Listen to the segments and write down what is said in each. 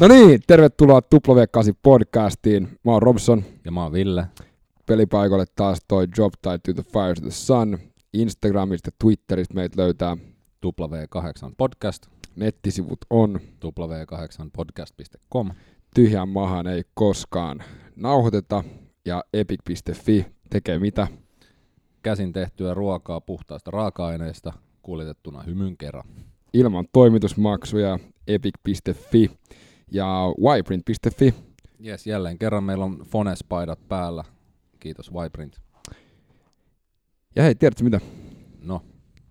No niin, tervetuloa W8 podcastiin. Mä oon Robson. Ja mä oon Ville. Pelipaikalle taas toi Job Tied to the Fire to the Sun. Instagramista ja Twitteristä meitä löytää. W8 podcast. Nettisivut on. W8podcast.com. Tyhjään maahan ei koskaan nauhoiteta. Ja epic.fi tekee mitä? Käsin tehtyä ruokaa puhtaasta raaka-aineista kuljetettuna hymyn kerran. Ilman toimitusmaksuja epic.fi ja yprint.fi. Jes, jälleen kerran meillä on Fones-paidat päällä. Kiitos Yprint. Ja hei, tiedätkö mitä? No,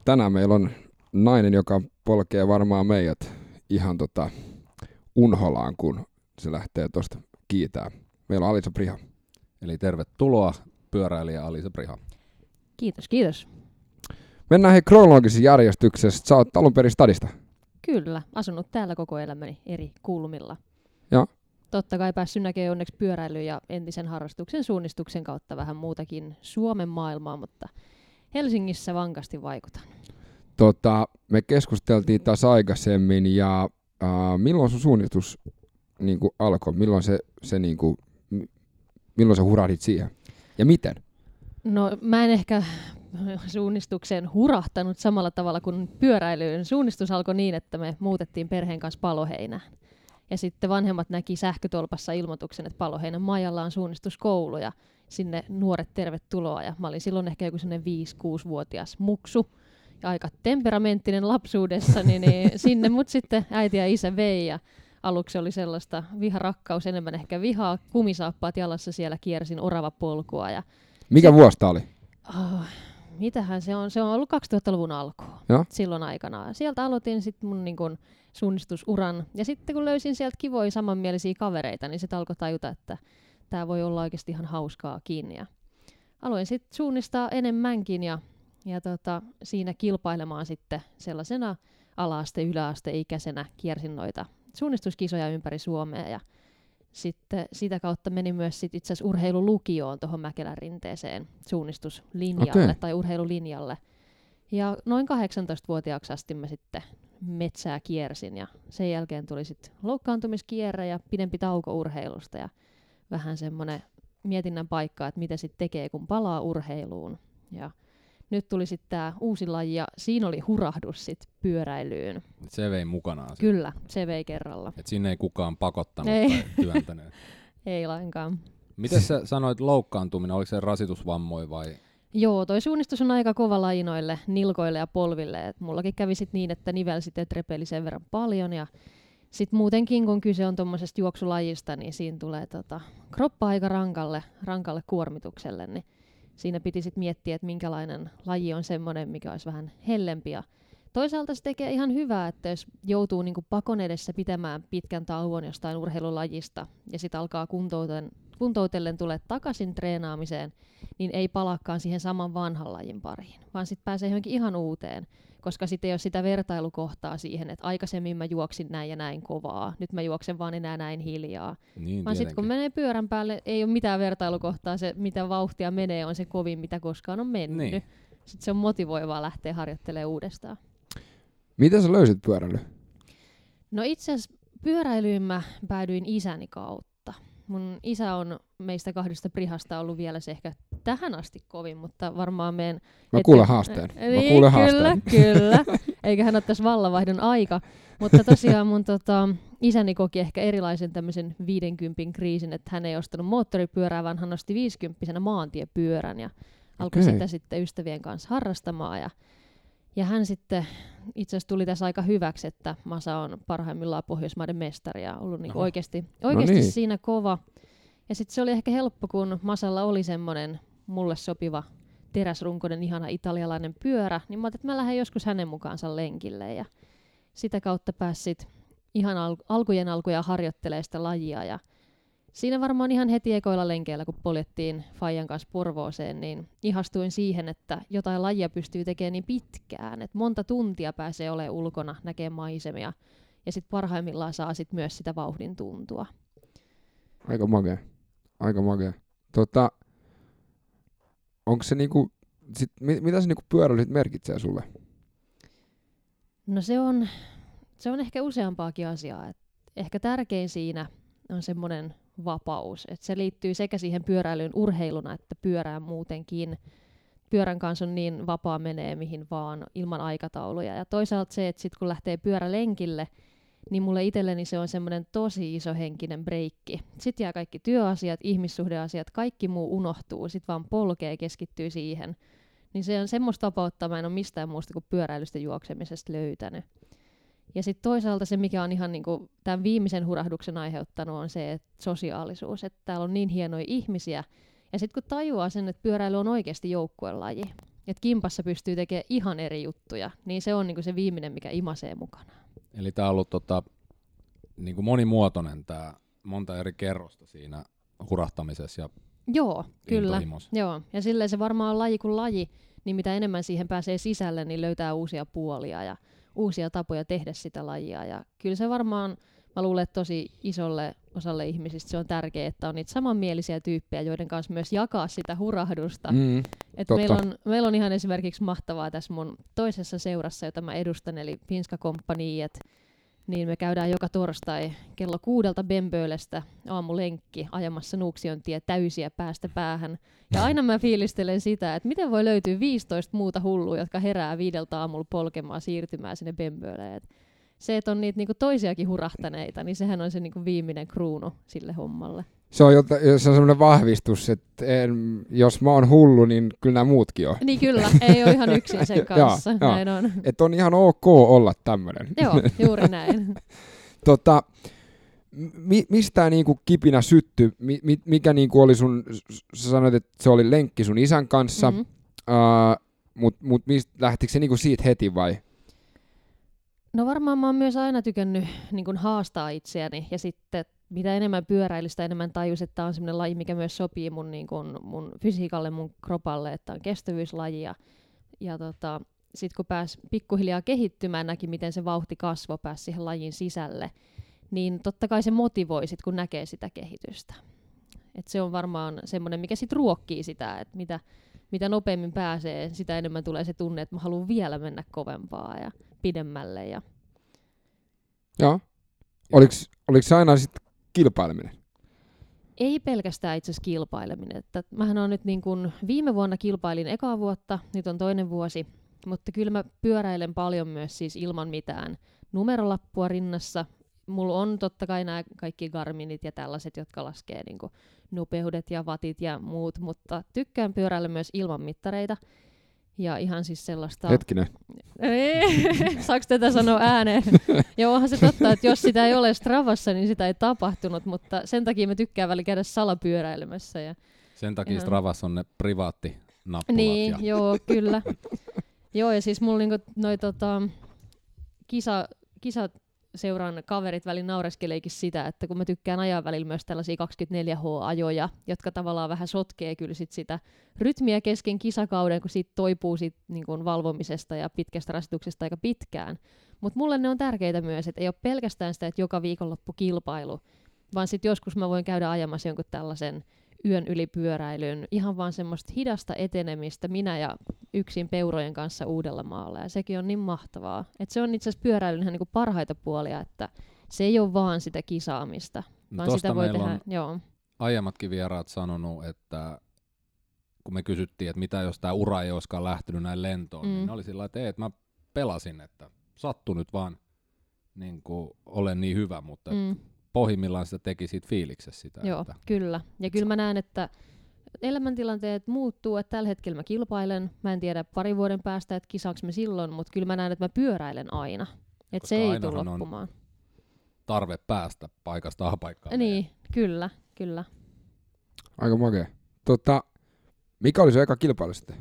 Tänään meillä on nainen, joka polkee varmaan meidät ihan tota unholaan, kun se lähtee tuosta kiitää. Meillä on Alisa Priha. eli tervetuloa pyöräilijä Alisa Priha. Kiitos, kiitos. Mennään hei kronologisessa järjestyksessä. Sä oot alun perin stadista. Kyllä, asunut täällä koko elämäni eri kulmilla. Joo. Totta kai päässyt näkemään onneksi pyöräily ja entisen harrastuksen suunnistuksen kautta vähän muutakin Suomen maailmaa, mutta Helsingissä vankasti vaikutan. Tota, me keskusteltiin taas aikaisemmin ja äh, milloin sun suunnistus niin alkoi? Milloin se, se niin kuin, milloin sä hurahdit siihen? Ja miten? No mä en ehkä suunnistukseen hurahtanut samalla tavalla kuin pyöräilyyn. Suunnistus alkoi niin, että me muutettiin perheen kanssa Paloheinään. Ja sitten vanhemmat näki sähkötolpassa ilmoituksen, että Paloheinän majalla on suunnistuskoulu ja sinne nuoret tervetuloa. Ja mä olin silloin ehkä joku sellainen 5-6-vuotias muksu ja aika temperamenttinen lapsuudessa, niin, niin sinne mut sitten äiti ja isä vei ja aluksi oli sellaista viharakkaus, enemmän ehkä vihaa, kumisaappaat jalassa siellä kiersin orava polkua ja Mikä Se- vuosi oli? Oh, mitähän se on? Se on ollut 2000-luvun alku Joo. silloin aikana. Sieltä aloitin sitten mun niin kun, suunnistusuran. Ja sitten kun löysin sieltä kivoja samanmielisiä kavereita, niin sitten alkoi tajuta, että tämä voi olla oikeasti ihan hauskaa kiinni. Ja aloin sitten suunnistaa enemmänkin ja, ja tota, siinä kilpailemaan sitten sellaisena ala-aste, yläasteikäisenä kiersin noita suunnistuskisoja ympäri Suomea ja sitten sitä kautta meni myös sit itse asiassa urheilulukioon tuohon Mäkelän rinteeseen suunnistuslinjalle Okei. tai urheilulinjalle. Ja noin 18-vuotiaaksi asti mä sitten metsää kiersin ja sen jälkeen tuli sitten loukkaantumiskierre ja pidempi tauko urheilusta ja vähän semmoinen mietinnän paikka, että mitä sitten tekee, kun palaa urheiluun. Ja nyt tuli sitten tämä uusi laji ja siinä oli hurahdus sitten pyöräilyyn. Se vei mukanaan. sen. Kyllä, se vei kerralla. Et sinne ei kukaan pakottanut Ei. tai työntänyt. Ei lainkaan. Miten sä sanoit loukkaantuminen? Oliko se rasitusvammoja vai? Joo, toi suunnistus on aika kova laji noille nilkoille ja polville. Et mullakin kävi sit niin, että nivelsitet repeli sen verran paljon ja sitten muutenkin, kun kyse on tuommoisesta juoksulajista, niin siinä tulee tota, kroppa aika rankalle, rankalle kuormitukselle, niin siinä piti sitten miettiä, että minkälainen laji on semmoinen, mikä olisi vähän hellempi. Ja toisaalta se tekee ihan hyvää, että jos joutuu niinku pakon edessä pitämään pitkän tauon jostain urheilulajista ja sitten alkaa kuntouten, kuntoutellen tulee takaisin treenaamiseen, niin ei palaakaan siihen saman vanhan lajin pariin, vaan sitten pääsee johonkin ihan uuteen, koska sitten ei ole sitä vertailukohtaa siihen, että aikaisemmin mä juoksin näin ja näin kovaa, nyt mä juoksen vaan enää näin hiljaa. Niin, Vaan sitten kun menee pyörän päälle, ei ole mitään vertailukohtaa, se mitä vauhtia menee on se kovin, mitä koskaan on mennyt. Niin. Sitten se on motivoivaa lähteä harjoittelemaan uudestaan. Miten sä löysit pyöräily? No itse asiassa pyöräilyyn mä päädyin isäni kautta. Mun isä on meistä kahdesta prihasta ollut vielä se ehkä tähän asti kovin, mutta varmaan meidän... Mä ette- kuulen haasteen. Mä Niin, kuulen kyllä, haasteen. kyllä. Eiköhän ole tässä vallanvaihdon aika. Mutta tosiaan mun tota, isäni koki ehkä erilaisen tämmöisen 50 kriisin, että hän ei ostanut moottoripyörää, vaan hän osti 50 maantiepyörän ja alkoi Okei. sitä sitten ystävien kanssa harrastamaan. Ja, ja hän sitten itse asiassa tuli tässä aika hyväksi, että Masa on parhaimmillaan Pohjoismaiden mestari ja ollut niinku oikeasti, oikeasti niin. siinä kova. Ja sitten se oli ehkä helppo, kun Masalla oli semmoinen mulle sopiva teräsrunkoinen ihana italialainen pyörä, niin mä ajattelin, että mä lähden joskus hänen mukaansa lenkille ja sitä kautta pääsit ihan al- alkujen alkuja harjoittelemaan sitä lajia ja siinä varmaan ihan heti ekoilla lenkeillä, kun poljettiin Fajan kanssa Porvooseen, niin ihastuin siihen, että jotain lajia pystyy tekemään niin pitkään, että monta tuntia pääsee olemaan ulkona, näkee maisemia ja sitten parhaimmillaan saa sit myös sitä vauhdin tuntua. Aika makea. Aika makea. Tota, onko se niinku, sit, mit, mitä se niinku pyöräily sit merkitsee sulle? No se on, se on ehkä useampaakin asiaa. Et ehkä tärkein siinä on semmoinen vapaus. Et se liittyy sekä siihen pyöräilyyn urheiluna että pyörään muutenkin. Pyörän kanssa on niin vapaa menee mihin vaan ilman aikatauluja. Ja toisaalta se, että sit kun lähtee pyörälenkille, niin mulle itselleni se on semmoinen tosi iso henkinen breikki. Sitten jää kaikki työasiat, ihmissuhdeasiat, kaikki muu unohtuu, sitten vaan polkee keskittyy siihen. Niin se on semmoista vapautta, mä en ole mistään muusta kuin pyöräilystä juoksemisesta löytänyt. Ja sitten toisaalta se, mikä on ihan niinku tämän viimeisen hurahduksen aiheuttanut, on se että sosiaalisuus. Että täällä on niin hienoja ihmisiä. Ja sitten kun tajuaa sen, että pyöräily on oikeasti joukkuelaji, että kimpassa pystyy tekemään ihan eri juttuja, niin se on niinku se viimeinen, mikä imasee mukana. Eli tämä on ollut tota, niin kuin monimuotoinen tämä monta eri kerrosta siinä hurahtamisessa ja Joo, kyllä. Joo, ja silleen se varmaan on laji kuin laji, niin mitä enemmän siihen pääsee sisälle, niin löytää uusia puolia ja uusia tapoja tehdä sitä lajia. Ja kyllä se varmaan, mä luulen, että tosi isolle osalle ihmisistä se on tärkeää, että on niitä samanmielisiä tyyppejä, joiden kanssa myös jakaa sitä hurahdusta. Mm. Et totta. meillä, on, meillä on ihan esimerkiksi mahtavaa tässä mun toisessa seurassa, jota mä edustan, eli Finska Company, et niin me käydään joka torstai kello kuudelta Bembölestä aamulenkki ajamassa Nuuksion tie täysiä päästä päähän. Ja aina mä fiilistelen sitä, että miten voi löytyä 15 muuta hullua, jotka herää viideltä aamulla polkemaan siirtymään sinne Bemböleen. Et Se, että on niitä niinku toisiakin hurahtaneita, niin sehän on se niinku viimeinen kruunu sille hommalle. Se on, jota, se on semmoinen vahvistus, että en, jos mä oon hullu, niin kyllä nämä muutkin on. Niin kyllä, ei ole ihan yksin sen kanssa. Joo, Näin on. Että on ihan ok olla tämmöinen. Joo, juuri näin. Tota, mi, mistä niinku kipinä sytty? Mi, mi, mikä niinku oli sun, sä sanoit, että se oli lenkki sun isän kanssa, Mhm. uh, mutta mut lähtikö se niinku siitä heti vai? No varmaan mä oon myös aina tykännyt niin haastaa itseäni ja sitten mitä enemmän pyöräilystä, enemmän tajus, että tämä on sellainen laji, mikä myös sopii mun, niin kun, mun fysiikalle, mun kropalle, että on kestävyyslaji ja, ja tota, sitten kun pääsi pikkuhiljaa kehittymään, näki miten se vauhti kasvoi, pääsi siihen lajin sisälle, niin totta kai se motivoi sit, kun näkee sitä kehitystä. Et se on varmaan semmoinen, mikä sitten ruokkii sitä, että mitä, mitä nopeammin pääsee, sitä enemmän tulee se tunne, että mä haluan vielä mennä kovempaa ja pidemmälle. Ja Joo. Oliko, oliko aina sitten kilpaileminen? ei pelkästään itse asiassa kilpaileminen. Että mähän on nyt niin kuin, viime vuonna kilpailin ekaa vuotta, nyt on toinen vuosi, mutta kyllä mä pyöräilen paljon myös siis ilman mitään numerolappua rinnassa. Mulla on totta kai nämä kaikki Garminit ja tällaiset, jotka laskee niin kuin nopeudet ja watit ja muut, mutta tykkään pyöräillä myös ilman mittareita. Ja ihan siis sellaista... Hetkinen. Ei, Saako tätä sanoa ääneen? Joo, onhan se totta, että jos sitä ei ole Stravassa, niin sitä ei tapahtunut, mutta sen takia mä tykkään välillä käydä salapyöräilemässä. Ja... Sen takia Ihan. Stravassa on ne privaattinappulat. Niin, ja joo, kyllä. joo, ja siis mulla niinku noi tota, kisa, kisaseuran kaverit välillä naureskeleekin sitä, että kun mä tykkään ajaa välillä myös tällaisia 24H-ajoja, jotka tavallaan vähän sotkee kyllä sit sitä rytmiä kesken kisakauden, kun siitä toipuu sit niin valvomisesta ja pitkästä rasituksesta aika pitkään. Mutta mulle ne on tärkeitä myös, että ei ole pelkästään sitä, että joka viikonloppu kilpailu, vaan sitten joskus mä voin käydä ajamassa jonkun tällaisen yön yli pyöräilyn, ihan vaan semmoista hidasta etenemistä minä ja yksin peurojen kanssa Uudellamaalla. Ja sekin on niin mahtavaa. Et se on itse asiassa pyöräilyn ihan niinku parhaita puolia, että se ei ole vaan sitä kisaamista, No vaan sitä voi tehdä, on joo. aiemmatkin vieraat sanonut, että kun me kysyttiin, että mitä jos tämä ura ei olisikaan lähtenyt näin lentoon, mm. Mm. niin ne oli sillä että ei, että mä pelasin, että sattu nyt vaan niin kuin, olen niin hyvä, mutta mm. Mm, pohjimmillaan sitä teki siitä fiiliksessä sitä. joo, Että, kyllä. Ja kyllä mä näen, että elämäntilanteet muuttuu, että tällä hetkellä mä kilpailen. Mä en tiedä pari vuoden päästä, että kisaaks me silloin, mutta kyllä mä näen, että mä pyöräilen aina. Että se ei tule loppumaan. tarve päästä paikasta A paikkaan. Niin, kyllä, kyllä. Aika makea. Tota, mikä oli se eka kilpailu sitten?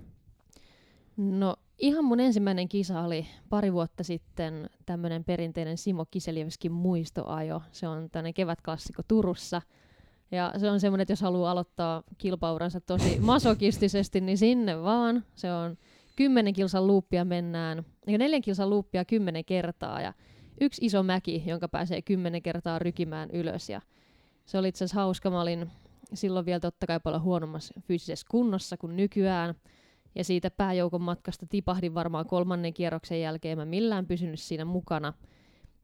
No ihan mun ensimmäinen kisa oli pari vuotta sitten tämmöinen perinteinen Simo Kiselievskin muistoajo. Se on tämmöinen kevätklassikko Turussa. Ja se on semmoinen, että jos haluaa aloittaa kilpauransa tosi masokistisesti, niin sinne vaan. Se on kymmenen kilsan luuppia mennään, ja neljän kilsan luuppia kymmenen kertaa ja yksi iso mäki, jonka pääsee kymmenen kertaa rykimään ylös. Ja se oli itse asiassa hauska. Mä olin silloin vielä totta kai paljon huonommassa fyysisessä kunnossa kuin nykyään. Ja siitä pääjoukon matkasta tipahdin varmaan kolmannen kierroksen jälkeen. Mä millään pysynyt siinä mukana.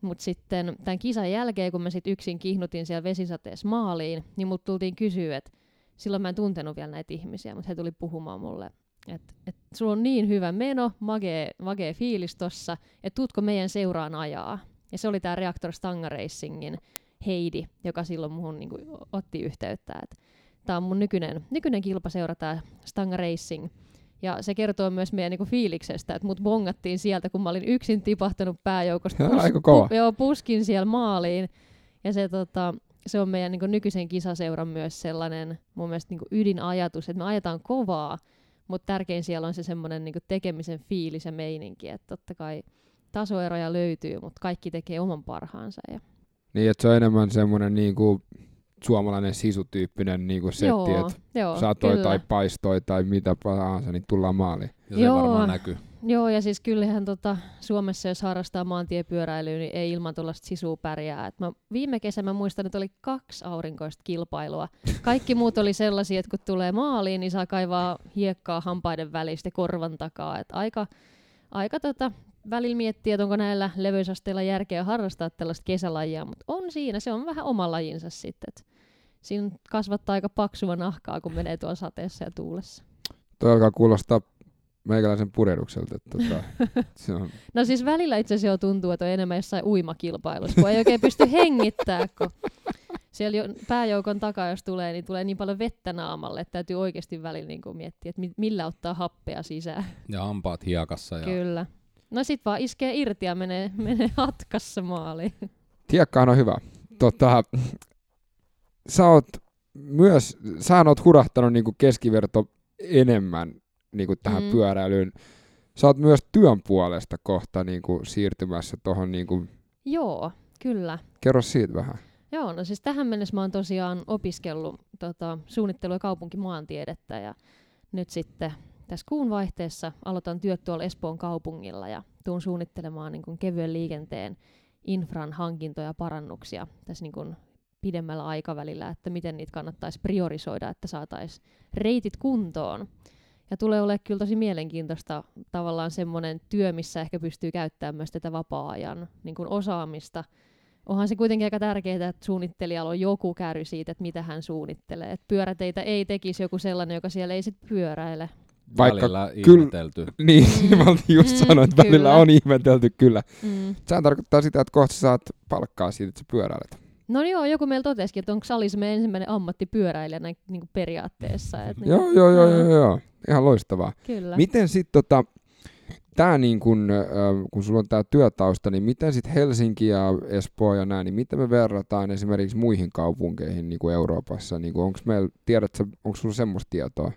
Mutta sitten tämän kisan jälkeen, kun mä sitten yksin kihnutin siellä vesisateessa maaliin, niin mut tultiin kysyä, että silloin mä en tuntenut vielä näitä ihmisiä, mutta he tuli puhumaan mulle, että et, sulla on niin hyvä meno, magee, magee fiilis tossa, että tuutko meidän seuraan ajaa. Ja se oli tämä Reactor Stanga Racingin Heidi, joka silloin muhun niinku otti yhteyttä. Tämä on mun nykyinen, nykyinen kilpaseura, tämä Stanga Racing. Ja se kertoo myös meidän niinku fiiliksestä, että mut bongattiin sieltä, kun mä olin yksin tipahtanut pääjoukosta. Pus, Aika kova. Pu, joo, puskin siellä maaliin. Ja se, tota, se on meidän niinku nykyisen kisaseuran myös sellainen mun mielestä niinku ydinajatus, että me ajetaan kovaa, mutta tärkein siellä on se semmoinen niinku tekemisen fiilis ja meininki. Että totta kai tasoeroja löytyy, mutta kaikki tekee oman parhaansa. Ja... Niin, että se on enemmän semmoinen niinku suomalainen sisutyyppinen niinku setti, Joo, että joo, satoi kyllä. tai paistoi tai mitä tahansa, niin tullaan maaliin. Ja se Joo. varmaan näkyy. Joo, ja siis kyllähän tota, Suomessa, jos harrastaa maantiepyöräilyä, niin ei ilman tuollaista sisua pärjää. Et mä, viime kesänä mä muistan, että oli kaksi aurinkoista kilpailua. Kaikki muut oli sellaisia, että kun tulee maaliin, niin saa kaivaa hiekkaa hampaiden välistä ja korvan takaa. Et aika aika tota, välillä miettiä, että onko näillä leveysasteilla järkeä harrastaa tällaista kesälajia, mutta on siinä, se on vähän oma lajinsa sitten. Et siinä kasvattaa aika paksua nahkaa, kun menee tuolla sateessa ja tuulessa. Toi alkaa kuulostaa meikäläisen purehdukselta. Että tota, se on, No siis välillä itse asiassa jo tuntuu, että on enemmän jossain uimakilpailussa, kun ei oikein pysty hengittää, kun siellä jo pääjoukon takaa, jos tulee, niin tulee niin paljon vettä naamalle, että täytyy oikeasti välillä niin kuin miettiä, että mi- millä ottaa happea sisään. Ja hampaat hiekassa. Ja... Kyllä. No sit vaan iskee irti ja menee, menee hatkassa maaliin. Tiekkahan on hyvä. Tota, sä oot myös, sä oot hurahtanut niinku keskiverto enemmän niinku tähän Mm. pyöräilyyn. Sä oot myös työn puolesta kohta niinku siirtymässä tuohon, niinku, Joo, kyllä. kerro siitä vähän. Joo, no siis tähän mennessä mä oon tosiaan opiskellut tota, suunnittelu- ja kaupunkimaantiedettä ja nyt sitten tässä kuun vaihteessa aloitan työt tuolla Espoon kaupungilla ja tuun suunnittelemaan niin kuin kevyen liikenteen infran hankintoja ja parannuksia tässä niin kuin pidemmällä aikavälillä, että miten niitä kannattaisi priorisoida, että saataisiin reitit kuntoon. Ja tulee olemaan kyllä tosi mielenkiintoista tavallaan semmoinen työ, missä ehkä pystyy käyttämään myös tätä vapaa-ajan niin kuin osaamista onhan se kuitenkin aika tärkeää, että suunnittelijalla on joku käry siitä, että mitä hän suunnittelee. Et pyöräteitä ei tekisi joku sellainen, joka siellä ei sitten pyöräile. Vaikka Välillä kyllä- ihmetelty. Niin, mä olin just Mm, sanoa, että välillä kyllä. on ihmetelty kyllä. Mm. Sehän tarkoittaa sitä, että kohta saat palkkaa siitä, että sä pyöräilet. No joo, joku meillä totesikin, että onko Salis meidän ensimmäinen ammattipyöräilijä näin niin kuin periaatteessa. Et niin, Joo, joo, joo, joo, joo. Ihan loistavaa. Kyllä. Miten sitten tota, tää niin kun, äh, kun sulla on tämä työtausta, niin miten sitten Helsinki ja Espoo ja näin, niin miten me verrataan esimerkiksi muihin kaupunkeihin niin kuin Euroopassa? Niin kuin, onko meillä, tiedätkö, onko sulla semmoista tietoa?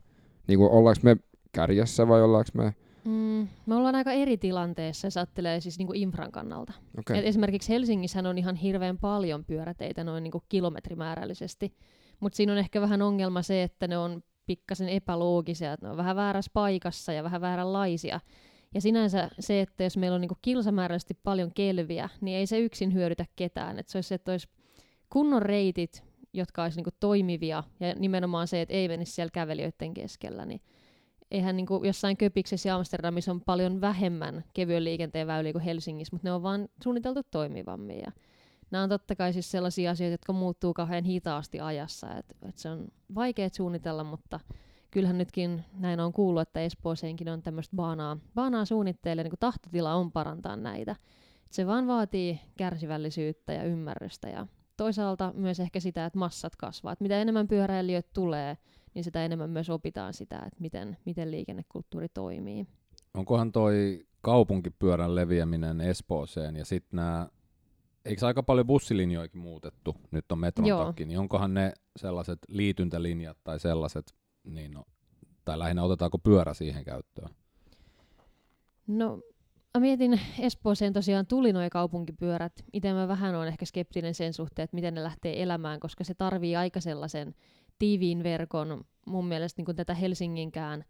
Niin kuin, ollaanko me kärjessä vai ollaanko me... Mm, me ollaan aika eri tilanteessa, jos ajattelee siis niin kuin infran kannalta. Okay. Et esimerkiksi Helsingissä on ihan hirveän paljon pyöräteitä noin niin kuin kilometrimäärällisesti, mutta siinä on ehkä vähän ongelma se, että ne on pikkasen epäloogisia, että ne on vähän väärässä paikassa ja vähän vääränlaisia. Ja sinänsä se, että jos meillä on niin kuin kilsamäärällisesti paljon kelviä, niin ei se yksin hyödytä ketään. Et se olisi se, että olisi kunnon reitit, jotka olisi niin kuin toimivia, ja nimenomaan se, että ei menisi siellä kävelijöiden keskellä, niin eihän niin kuin jossain Köpiksessä ja Amsterdamissa on paljon vähemmän kevyen liikenteen väyliä kuin Helsingissä, mutta ne on vaan suunniteltu toimivammin. Ja nämä on totta kai siis sellaisia asioita, jotka muuttuu kauhean hitaasti ajassa. Et, et se on vaikea suunnitella, mutta kyllähän nytkin näin on kuullut, että Espooseenkin on tämmöistä baanaa, baanaa suunnitteille, niin kuin tahtotila on parantaa näitä. Et se vaan vaatii kärsivällisyyttä ja ymmärrystä ja toisaalta myös ehkä sitä, että massat kasvaa. Et mitä enemmän pyöräilijöitä tulee, niin sitä enemmän myös opitaan sitä, että miten, miten liikennekulttuuri toimii. Onkohan toi kaupunkipyörän leviäminen Espooseen ja sitten nämä, eikö aika paljon bussilinjoikin muutettu, nyt on metron Joo. takia, niin onkohan ne sellaiset liityntälinjat tai sellaiset, niin no, tai lähinnä otetaanko pyörä siihen käyttöön? No, mä mietin, Espooseen tosiaan tuli nuo kaupunkipyörät. Itse mä vähän on ehkä skeptinen sen suhteen, että miten ne lähtee elämään, koska se tarvii aika sellaisen tiiviin verkon. Mun mielestä niin tätä Helsinginkään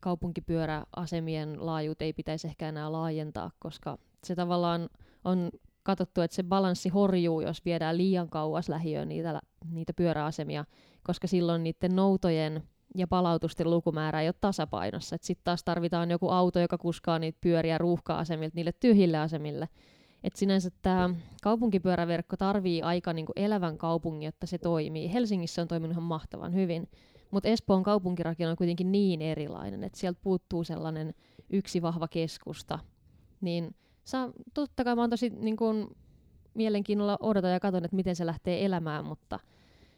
kaupunkipyöräasemien laajuutta ei pitäisi ehkä enää laajentaa, koska se tavallaan on katsottu, että se balanssi horjuu, jos viedään liian kauas lähiöön niitä, niitä pyöräasemia, koska silloin niiden noutojen ja palautusten lukumäärä ei ole tasapainossa. Sitten taas tarvitaan joku auto, joka kuskaa niitä pyöriä ruuhka-asemilta niille tyhjille asemille. Et sinänsä tämä kaupunkipyöräverkko tarvii aika niinku elävän kaupungin, jotta se toimii. Helsingissä on toiminut ihan mahtavan hyvin, mutta Espoon kaupunkirakenne on kuitenkin niin erilainen, että sieltä puuttuu sellainen yksi vahva keskusta. Niin saa, totta kai mä oon tosi niin kun, mielenkiinnolla odotan ja katson, että miten se lähtee elämään, mutta,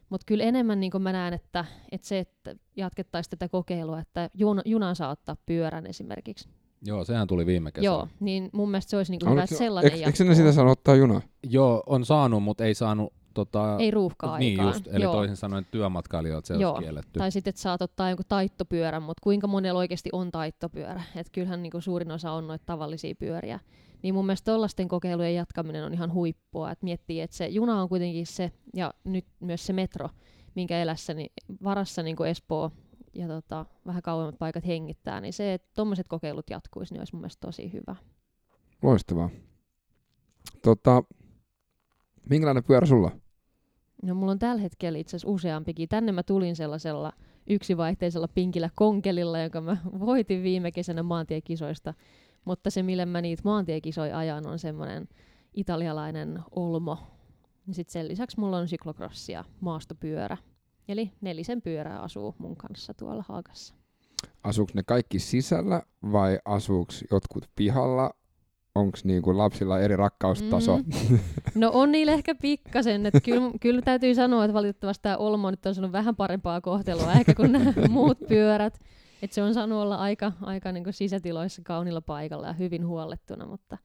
mutta kyllä enemmän niin mä näen, että, että se, että jatkettaisiin tätä kokeilua, että juna, junaan saa ottaa pyörän esimerkiksi. Joo, sehän tuli viime kesänä. Joo, niin mun mielestä se olisi niin hyvä, että sellainen eikö, eikö sinne sitä saanut ottaa junaa? Joo, on saanut, mutta ei saanut tota, ei ruuhkaa Niin aikaan. just, eli Joo. toisin sanoen työmatkailijoilta se Joo. olisi kielletty. Tai sitten, että saat ottaa jonkun taittopyörän, mutta kuinka monella oikeasti on taittopyörä? Et kyllähän niin suurin osa on noita tavallisia pyöriä. Niin mun mielestä tollaisten kokeilujen jatkaminen on ihan huippua. Et miettii, että se juna on kuitenkin se, ja nyt myös se metro, minkä elässäni varassa niin kuin Espoo ja tota, vähän kauemmat paikat hengittää, niin se, että tuommoiset kokeilut jatkuisi, niin olisi mun mielestä tosi hyvä. Loistavaa. Tota, minkälainen pyörä sulla? on? No mulla on tällä hetkellä itse asiassa useampikin. Tänne mä tulin sellaisella yksivaihteisella pinkillä konkelilla, jonka mä voitin viime kesänä maantiekisoista. Mutta se, millä mä niitä maantiekisoja ajan, on semmoinen italialainen Olmo. Ja sit sen lisäksi mulla on syklokrossi ja maastopyörä. Eli nelisen pyörää asuu mun kanssa tuolla Haagassa. Asuuko ne kaikki sisällä vai asuuko jotkut pihalla? Onko niinku lapsilla eri rakkaustaso? Mm. No on niillä ehkä pikkasen, että kyllä, kyllä täytyy sanoa, että valitettavasti tämä Olmo nyt on saanut vähän parempaa kohtelua ehkä kuin nämä muut pyörät. Että se on saanut olla aika, aika niin sisätiloissa kaunilla paikalla ja hyvin huollettuna, mutta,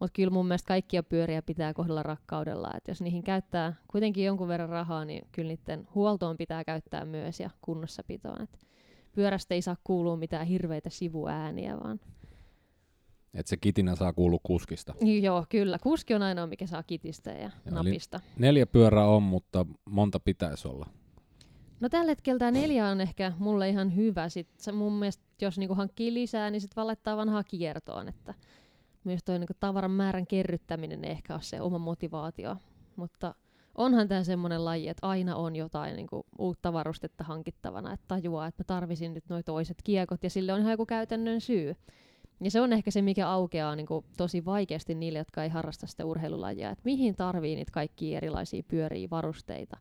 mutta kyllä mun mielestä kaikkia pyöriä pitää kohdella rakkaudella. Että jos niihin käyttää kuitenkin jonkun verran rahaa, niin kyllä niiden huoltoon pitää käyttää myös ja kunnossapitoon. Et pyörästä ei saa kuulua mitään hirveitä sivuääniä, vaan Että se kitinä saa kuulua kuskista. joo, kyllä. Kuski on ainoa, mikä saa kitistä ja eli- napista. Neljä pyörää on, mutta monta pitäisi olla. No tällä hetkellä tämä neljä on ehkä mulle ihan hyvä. Sit se mun mielestä, jos niinku hankkii lisää, niin sitten vaan laittaa vanhaa kiertoon. Että myös tuo niinku tavaran määrän kerryttäminen ei ehkä ole se oma motivaatio. Mutta onhan tämä semmoinen laji, että aina on jotain niinku uutta varustetta hankittavana. Että tajuaa, että mä tarvisin nyt noi toiset kiekot ja sille on ihan joku käytännön syy. Ja se on ehkä se, mikä aukeaa niinku tosi vaikeasti niille, jotka ei harrasta sitä urheilulajia. Että mihin tarvii niitä kaikkia erilaisia pyöriä, varusteita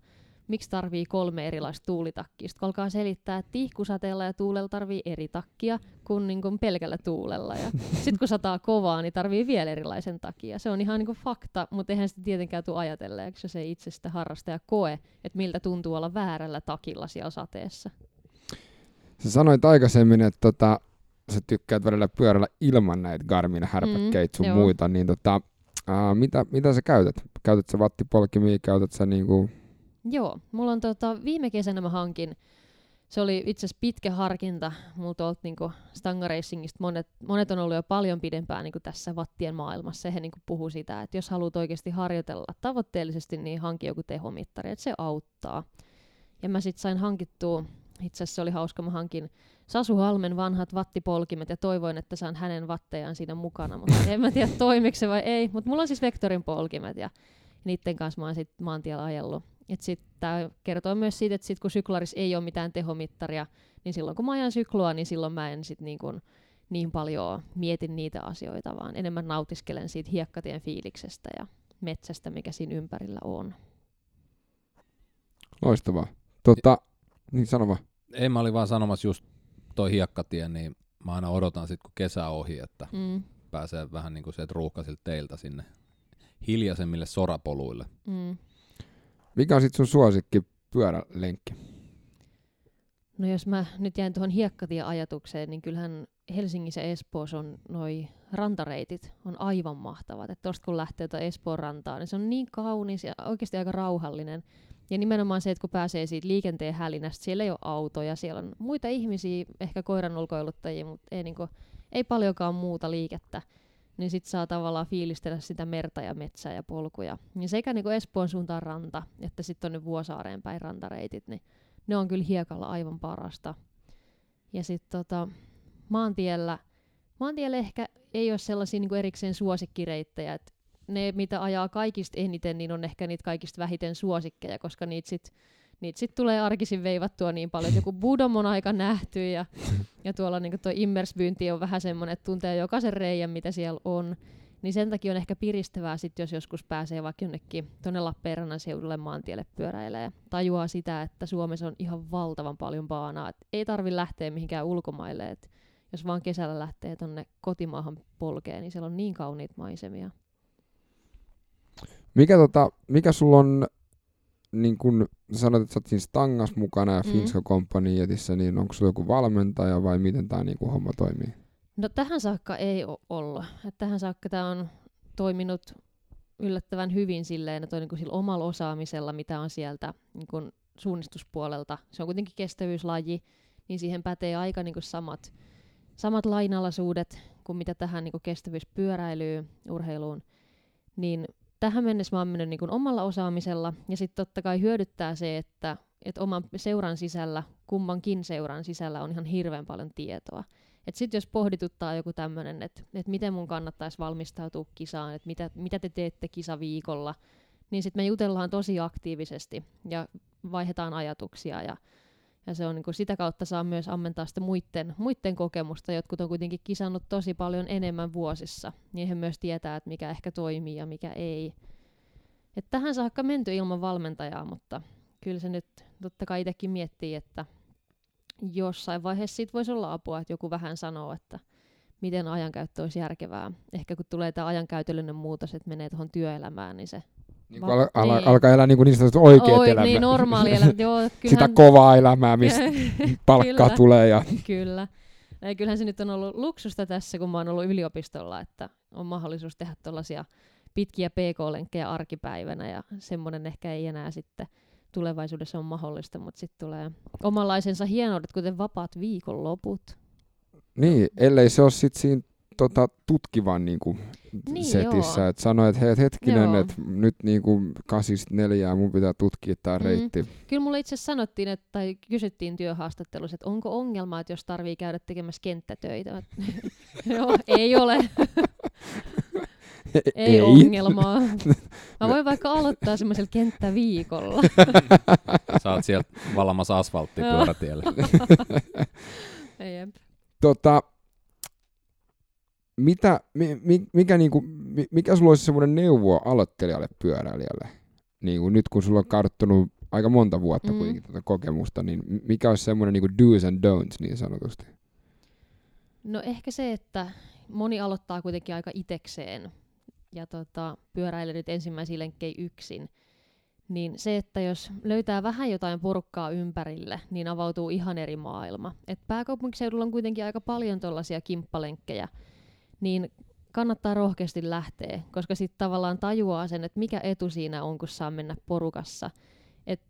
miksi tarvii kolme erilaista tuulitakkia. Sitten alkaa selittää, että tihkusateella ja tuulella tarvii eri takkia kuin, niin kuin pelkällä tuulella. Ja sitten kun sataa kovaa, niin tarvii vielä erilaisen takia. Se on ihan niin kuin fakta, mutta eihän sitä tietenkään tule ajatelleeksi, jos ei itse sitä harrasta ja koe, että miltä tuntuu olla väärällä takilla siellä sateessa. Sä sanoit aikaisemmin, että tota, sä tykkäät välillä pyörällä ilman näitä Garmin härpäkkeitä sun joo. muita, niin tota, ää, mitä, mitä sä käytät? Käytät sä wattipolkimia, käytät sä niinku... Joo, mulla on tota, viime kesänä mä hankin, se oli itse asiassa pitkä harkinta, mutta tuolta niinku Stanga Racingista monet, monet on ollut jo paljon pidempään niinku tässä wattien maailmassa. He niinku puhuu sitä, että jos haluat oikeasti harjoitella tavoitteellisesti, niin hanki joku tehomittari, että se auttaa. Ja mä sitten sain hankittua, itse asiassa se oli hauska, mä hankin Sasu Halmen vanhat wattipolkimet ja toivoin, että saan hänen vattejaan siinä mukana, mutta en mä tiedä toimiko se vai ei. Mutta mulla on siis Vectorin polkimet ja niiden kanssa mä oon sit maantiellä ajellut. Et sit tää kertoo myös siitä, että sit kun syklaris ei ole mitään tehomittaria, niin silloin kun mä ajan sykloa, niin silloin mä en sit niin, kun niin paljon mietin niitä asioita, vaan enemmän nautiskelen siitä hiekkatien fiiliksestä ja metsästä, mikä siinä ympärillä on. Loistavaa. Tota, niin sano vaan. Ei, mä olin vaan sanomassa just toi hiekkatie, niin mä aina odotan sit kun kesä ohi, että Mm, pääsee vähän niin kuin sieltä ruuhkaisilta teiltä sinne hiljaisemmille sorapoluille. mm. Mikä on sit sun suosikki pyörälenkki? No jos mä nyt jäin tuohon hiekkatie-ajatukseen, niin kyllähän Helsingissä ja Espoossa on noi rantareitit on aivan mahtavat. Että tosta kun lähtee tuota Espoon rantaan, niin se on niin kaunis ja oikeasti aika rauhallinen. Ja nimenomaan se, että kun pääsee siitä liikenteen hälinästä, siellä ei ole autoja, siellä on muita ihmisiä, ehkä koiran ulkoiluttajia, mutta ei, niinku, ei paljonkaan muuta liikettä. Niin sit saa tavallaan fiilistellä sitä merta ja metsää ja polkuja. Ja sekä niinku Espoon suuntaan ranta, että sitten tonne Vuosaareen päin rantareitit, niin ne on kyllä hiekalla aivan parasta. Ja sitten tota, maantiellä, maantiellä ehkä ei ole sellaisia niinku erikseen suosikkireittejä, että ne, mitä ajaa kaikista eniten, niin on ehkä niitä kaikista vähiten suosikkeja, koska niitä sitten niitä sit tulee arkisin veivattua niin paljon, että joku Budom on aika nähty ja, ja tuolla niinku tuo Immersbynti on vähän semmoinen, että tuntee jokaisen reijän, mitä siellä on. Niin sen takia on ehkä piristävää sit, jos joskus pääsee vaikka jonnekin tuonne Lappeenrannan seudulle maantielle pyöräilee. Tajuaa sitä, että Suomessa on ihan valtavan paljon baanaa. Et ei tarvi lähteä mihinkään ulkomaille. Et jos vaan kesällä lähtee tuonne kotimaahan polkeen, niin siellä on niin kauniit maisemia. Mikä, tota, mikä sulla on, niin kun sanoit, että sä oot siinä Stangas mukana ja Mm. Finska Companyetissä, niin onko sulla joku valmentaja vai miten tämä niin homma toimii? No tähän saakka ei ole ollut. Et tähän saakka tämä on toiminut yllättävän hyvin silleen, että on niin sillä omalla osaamisella, mitä on sieltä niin kuin suunnistuspuolelta. Se on kuitenkin kestävyyslaji, niin siihen pätee aika niin kuin samat, samat lainalaisuudet kuin mitä tähän niin kuin kestävyyspyöräilyyn, urheiluun. Niin tähän mennessä mä oon mennyt niin kuin omalla osaamisella, ja sitten totta kai hyödyttää se, että, että oman seuran sisällä, kummankin seuran sisällä on ihan hirveän paljon tietoa. Et sitten jos pohdituttaa joku tämmöinen, että et miten mun kannattaisi valmistautua kisaan, että mitä, mitä te teette kisaviikolla, niin sitten me jutellaan tosi aktiivisesti ja vaihdetaan ajatuksia ja, ja se on niinku sitä kautta saa myös ammentaa sitä muiden, muiden kokemusta. Jotkut on kuitenkin kisannut tosi paljon enemmän vuosissa, niin he myös tietää, että mikä ehkä toimii ja mikä ei. Et tähän saakka menty ilman valmentajaa, mutta kyllä se nyt totta kai itsekin miettii, että jossain vaiheessa siitä voisi olla apua, että joku vähän sanoo, että miten ajankäyttö olisi järkevää. Ehkä kun tulee tämä ajankäytöllinen muutos, että menee tuohon työelämään, niin se... Niin Va- al- al- niin. alkaa elää niin, kuin niin sanotut oikeat Oi, elämät. niin normaali elämä. Joo, Sitä kyllähän, kovaa elämää, mistä palkkaa Kyllä. tulee. Ja... Kyllä. Ei, kyllähän se nyt on ollut luksusta tässä, kun mä oon ollut yliopistolla, että on mahdollisuus tehdä tuollaisia pitkiä PK-lenkkejä arkipäivänä ja semmoinen ehkä ei enää sitten tulevaisuudessa on mahdollista, mutta sitten tulee omanlaisensa hienoudet, kuten vapaat viikonloput. Niin, ellei se ole sitten siinä tota, tutkivan niin kuin, Niin, setissä, joo. että sanoi, että hei, hetkinen, Joo. että nyt niin kuin kasista neljää mun pitää tutkia tämä Mm. reitti. Kyllä mulle itse asiassa sanottiin, että, tai kysyttiin työhaastattelussa, että onko ongelma, että jos tarvii käydä tekemässä kenttätöitä. Joo, ei ole. Ei, ongelmaa. Mä voin vaikka aloittaa semmoisella kenttäviikolla. Sä oot sieltä valamassa asfalttia Joo. pyörätielle. Jep. Tota, mitä, mi, mi, mikä, niinku, mi, mikä sulla olisi semmoinen neuvo aloittelijalle pyöräilijälle? Niin kuin nyt kun sulla on karttunut aika monta vuotta Mm. kuitenkin tätä kokemusta, niin mikä olisi semmoinen niinku do's and don'ts niin sanotusti? No ehkä se, että moni aloittaa kuitenkin aika itekseen ja tota, pyöräilee nyt ensimmäisiä lenkkejä yksin. Niin se, että jos löytää vähän jotain porukkaa ympärille, niin avautuu ihan eri maailma. Et pääkaupunkiseudulla on kuitenkin aika paljon tuollaisia kimppalenkkejä, niin kannattaa rohkeasti lähteä, koska sitten tavallaan tajuaa sen, että mikä etu siinä on, kun saa mennä porukassa. Että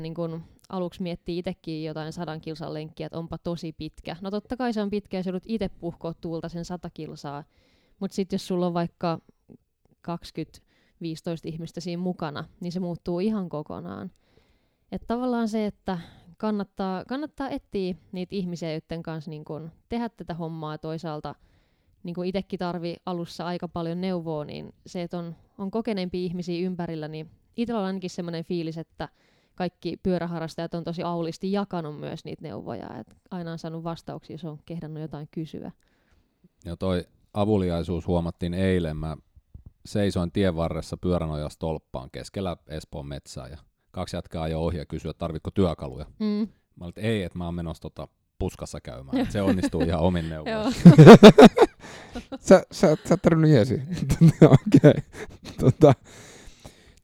niin kun aluksi miettii itsekin jotain sadan kilsan lenkkiä, että onpa tosi pitkä. No totta kai se on pitkä, jos joudut itse puhkoa tuulta sen sata kilsaa. Mutta sitten jos sulla on vaikka 20 15 ihmistä siinä mukana, niin se muuttuu ihan kokonaan. Et tavallaan se, että kannattaa, kannattaa etsiä niitä ihmisiä, joiden kanssa niin kun tehdä tätä hommaa toisaalta. Niin kuin itsekin tarvi alussa aika paljon neuvoa, niin se, että on, on kokeneempia ihmisiä ympärillä, niin itsellä on ainakin semmoinen fiilis, että kaikki pyöräharrastajat on tosi aulisti jakanut myös niitä neuvoja. Et aina on saanut vastauksia, jos on kehdannut jotain kysyä. Ja toi avuliaisuus huomattiin eilen. Mä seisoin tien varressa pyöränojasta tolppaan keskellä Espoon metsää ja kaksi jätkää ajoi ohi ja kysyi, että tarvitko työkaluja. Mm. Mä olin, että ei, että mä oon menossa tota puskassa käymään. Et se onnistuu ihan omin neuvoin. Sä, sä, sä et tarvinnut jeesi. Okei. Tota,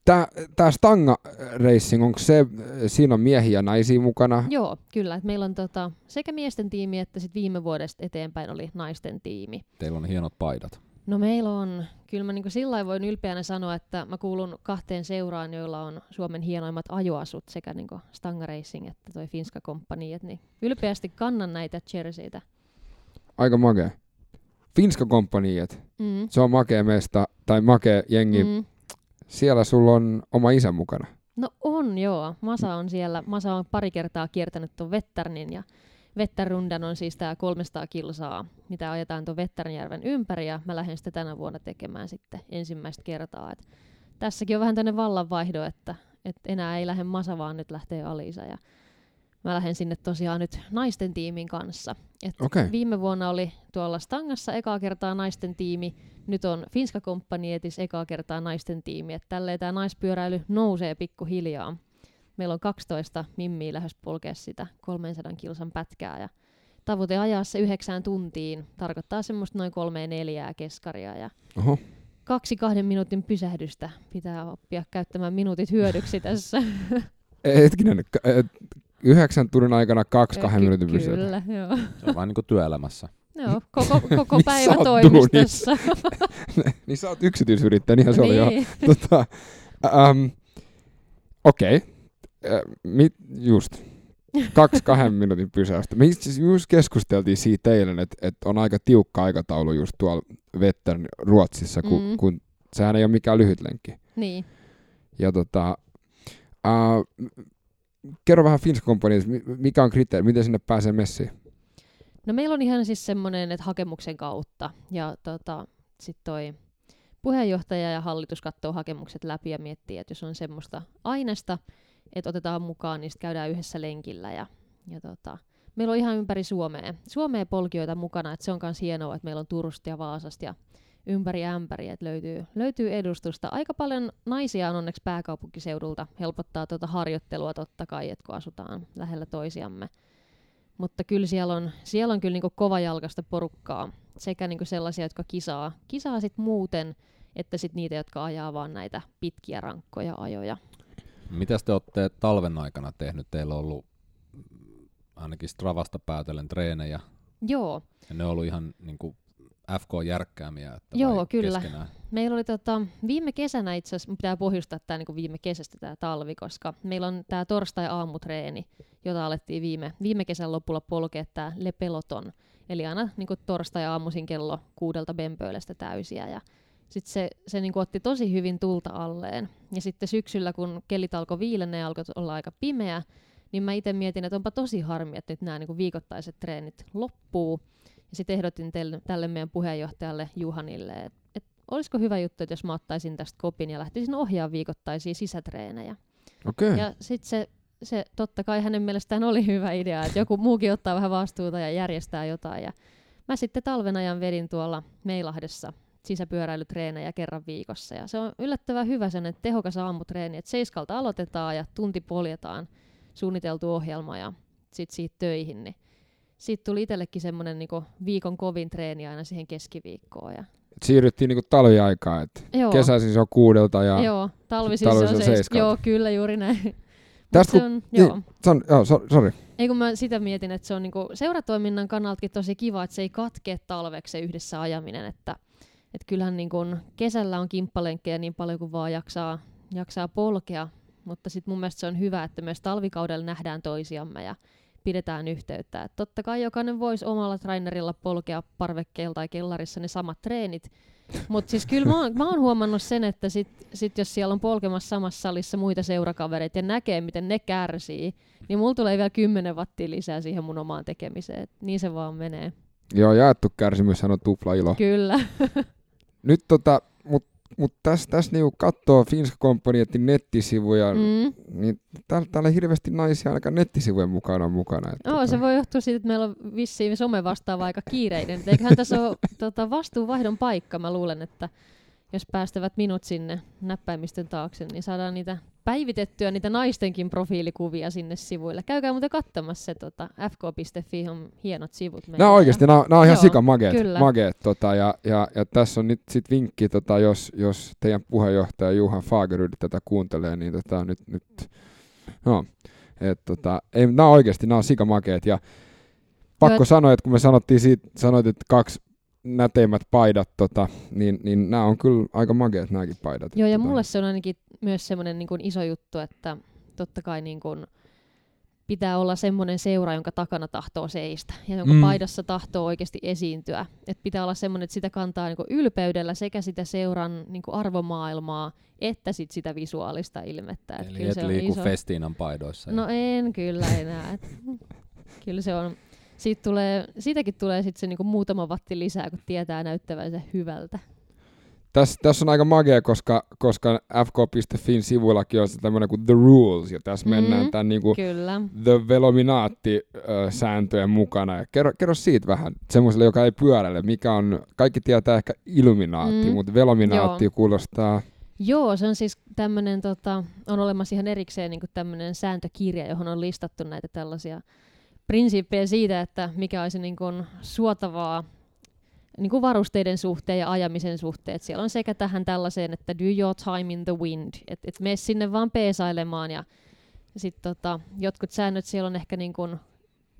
tää, tää Stanga Racing, onko se, siinä on miehiä ja naisia mukana? Joo, kyllä. Et meillä on tota, sekä miesten tiimi että sit viime vuodesta eteenpäin oli naisten tiimi. Teillä on hienot paidat. No meillä on, kyllä mä niinku sillä voin ylpeänä sanoa, että mä kuulun kahteen seuraan, joilla on Suomen hienoimmat ajoasut, sekä niinku Stanga Racing että toi Finska Company. Et niin ylpeästi kannan näitä jerseytä. Aika makea. Finska Company, et Mm. se on makea mesta, tai makea jengi. Mm. Siellä sulla on oma isä mukana. No on joo. Masa on siellä. Masa on pari kertaa kiertänyt tuon Vettärnin ja Vettärrundan on siis tämä 300 kilsaa, mitä ajetaan tuon Vettärnjärven ympäri ja mä lähden sitä tänä vuonna tekemään sitten ensimmäistä kertaa. Et tässäkin on vähän tämmöinen vallanvaihdo, että, että enää ei lähde Masa, vaan nyt lähtee Alisa ja mä lähden sinne tosiaan nyt naisten tiimin kanssa. Et Okei. Viime vuonna oli tuolla Stangassa ekaa kertaa naisten tiimi, nyt on Finska Companietis ekaa kertaa naisten tiimi. Että tälleen tämä naispyöräily nousee pikkuhiljaa. Meillä on 12 mimmiä lähes polkea sitä 300 kilsan pätkää ja tavoite ajaa se yhdeksään tuntiin tarkoittaa semmoista noin kolmea neljää keskaria ja Oho. kaksi kahden minuutin pysähdystä pitää oppia käyttämään minuutit hyödyksi tässä. Hetkinen, et, yhdeksän tunnin aikana kaksi kahden Ky- minuutin pysyä. Kyllä, joo. Se on vähän niin kuin työelämässä. joo koko, koko päivä toimistossa. niin sä oot yksityisyrittäjä, niinhän se oli jo. niin. Tota, ähm, Okei, okay. mit, just. Kaksi kahden minuutin pysäystä. Me itse asiassa just keskusteltiin siitä eilen, että, että on aika tiukka aikataulu just tuolla Vettern Ruotsissa, kun, Mm. kun sehän ei ole mikään lyhyt lenkki. niin. Ja tota, äh, kerro vähän Finsk Companyista, mi- mikä on kriteeri, miten sinne pääsee messiin? No meillä on ihan siis semmoinen, että hakemuksen kautta. Ja tota, sitten toi puheenjohtaja ja hallitus katsoo hakemukset läpi ja miettii, että jos on semmoista aineesta, että otetaan mukaan, niin sit käydään yhdessä lenkillä. Ja, ja tota, meillä on ihan ympäri Suomea, Suomea polkijoita mukana, että se on myös hienoa, että meillä on Turusta ja Vaasasta ja ympäri ämpäri, että löytyy, löytyy edustusta. Aika paljon naisia on onneksi pääkaupunkiseudulta, helpottaa tuota harjoittelua totta kai, että kun asutaan lähellä toisiamme. Mutta kyllä siellä on, siellä on kyllä niinku kovajalkaista porukkaa, sekä niinku sellaisia, jotka kisaa, kisaa sit muuten, että sit niitä, jotka ajaa vaan näitä pitkiä rankkoja ajoja. Mitä te olette talven aikana tehnyt? Teillä on ollut ainakin Stravasta päätellen treenejä, Joo, ja ne on ollut ihan niin kuin FK-järkkäämiä. Että Joo, kyllä. Keskenään? Meillä oli tota, viime kesänä itse asiassa, pitää pohjustaa tämä niinku viime kesästä tämä talvi, koska meillä on tämä torstai-aamutreeni, jota alettiin viime, viime kesän lopulla polkea tämä Le Peloton. Eli aina niinku torstai-aamuisin kello kuudelta Bempöölestä täysiä. Ja sitten se, se niinku otti tosi hyvin tulta alleen. Ja sitten syksyllä, kun kelit alkoi viilennä ja alkoi olla aika pimeä, niin mä itse mietin, että onpa tosi harmi, että nyt nämä niinku viikoittaiset treenit loppuu. Ja sitten ehdotin tälle, tälle meidän puheenjohtajalle Juhanille, että et olisiko hyvä juttu, että jos mä ottaisin tästä kopin ja lähtisin ohjaa viikoittaisia sisätreenejä. Okei. Okay. Ja sitten se, se totta kai hänen mielestään oli hyvä idea, että joku muukin ottaa vähän vastuuta ja järjestää jotain. Ja mä sitten talven ajan vedin tuolla Meilahdessa sisäpyöräilytreenejä kerran viikossa. Ja se on yllättävän hyvä sen, että tehokas aamutreeni, että seiskalta aloitetaan ja tunti poljetaan suunniteltu ohjelma ja sitten siitä töihin. Niin siitä tuli itsellekin semmoinen niinku viikon kovin treeni aina siihen keskiviikkoon. Ja, Siirryttiin niinku talviaikaan, että kesäisin se on kuudelta ja joo, talvisin talvisin se on on seis- seiskalta. Joo, kyllä juuri näin. Tästä se kun- on, niin. joo. San, joo, so, sorry. Ei kun mä sitä mietin, että se on niinku seuratoiminnan kannaltakin tosi kiva, että se ei katkee talveksi se yhdessä ajaminen, että et kyllähän niinku kesällä on kimppalenkkejä niin paljon kuin vaan jaksaa, jaksaa polkea, mutta sitten mun mielestä se on hyvä, että myös talvikaudella nähdään toisiamme ja pidetään yhteyttä. Et totta kai jokainen voisi omalla trainerilla polkea parvekkeella tai kellarissa ne samat treenit, mutta siis kyllä mä oon, mä oon huomannut sen, että sit, sit jos siellä on polkemassa samassa salissa muita seurakavereita ja näkee, miten ne kärsii, niin mulla tulee vielä 10 wattia lisää siihen mun omaan tekemiseen. Et niin se vaan menee. Joo, jaettu kärsimys on tupla ilo. Kyllä. Nyt tota, mut, mut tässä täs niinku katsoo Finsk Companyetin nettisivuja, mm. Niin täällä, täällä hirveästi naisia ainakaan nettisivujen mukana mukana. Et, Oo, se voi johtua siitä, että meillä on vissiin some vastaava aika kiireinen. Eiköhän tässä ole tota, vastuunvaihdon paikka. Mä luulen, että jos päästävät minut sinne näppäimistön taakse, niin saadaan niitä päivitettyä niitä naistenkin profiilikuvia sinne sivuille. Käykää muuten katsomassa se tota, fk.fi on hienot sivut. meillä Nämä ja- oikeasti, nämä, nämä on ihan Joo, sika mageet, mageet tota, ja, ja, ja, tässä on nyt sit vinkki, tota, jos, jos teidän puheenjohtaja Juhan Fagerud tätä kuuntelee, niin tota, nyt, nyt no, et, tota, ei, nämä on oikeasti, nämä on sika mageet, ja pakko Joo, sanoa, että kun me sanottiin siitä, sanoit, että kaksi näteimmät paidat, tota, niin, niin nämä on kyllä aika mageet nämäkin paidat. Joo, ja tota, mulle se on ainakin myös semmoinen niin iso juttu, että totta kai niin kuin pitää olla semmoinen seura, jonka takana tahtoo seistä ja jonka Mm. paidassa tahtoo oikeasti esiintyä. Et pitää olla semmoinen, että sitä kantaa niin kuin ylpeydellä sekä sitä seuran niin kuin arvomaailmaa että sit sitä visuaalista ilmettä. Et Eli kyllä et se on liiku iso... Festiinan paidoissa. No en kyllä enää. Kyllä se on, siitä tulee, siitäkin tulee sitten se niinku muutama vatti lisää, kun tietää näyttävänsä hyvältä. Tässä, tässä on aika magea, koska, koska fk.fin sivuillakin on tämmöinen kuin The Rules, ja tässä Mm, mennään tämän niin kuin Kyllä. The Velominaatti-sääntöjen mukana. Ja kerro, kerro siitä vähän semmoiselle, joka ei pyöräile, mikä on, kaikki tietää ehkä Illuminaatti, Mm, mutta Velominaatti joo. kuulostaa, Joo, se on siis tämmöinen, tota, on olemassa ihan erikseen niin tämmöinen sääntökirja, johon on listattu näitä tällaisia prinsiippejä siitä, että mikä olisi niin kuin suotavaa niin kuin varusteiden suhteen ja ajamisen suhteen. Et siellä on sekä tähän tällaiseen, että do your time in the wind, että et mene sinne vaan peesailemaan ja sitten tota, jotkut säännöt siellä on ehkä niin kuin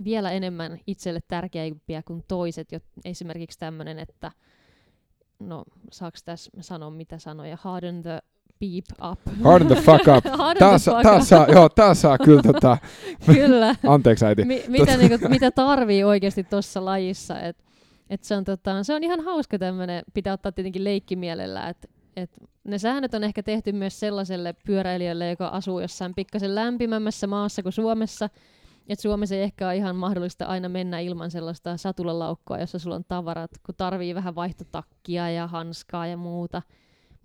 vielä enemmän itselle tärkeämpiä kuin toiset. Jo, esimerkiksi tämmöinen, että no saaks tässä sanoa mitä sanoja, harden the beep up. harden the fuck up. harden Taas, the fuck taas, up. saa, joo, taas saa kyllä tota, Kyllä. anteeksi äiti. Mi- mitä, niinku, mitä tarvii oikeasti tuossa lajissa. Et, et se, on, tota, se on ihan hauska tämmöinen, pitää ottaa tietenkin leikkimielellä, että et ne säännöt on ehkä tehty myös sellaiselle pyöräilijälle, joka asuu jossain pikkasen lämpimämmässä maassa kuin Suomessa. Et Suomessa ei ehkä ole ihan mahdollista aina mennä ilman sellaista satulalaukkoa, jossa sulla on tavarat, kun tarvii vähän vaihtotakkia ja hanskaa ja muuta.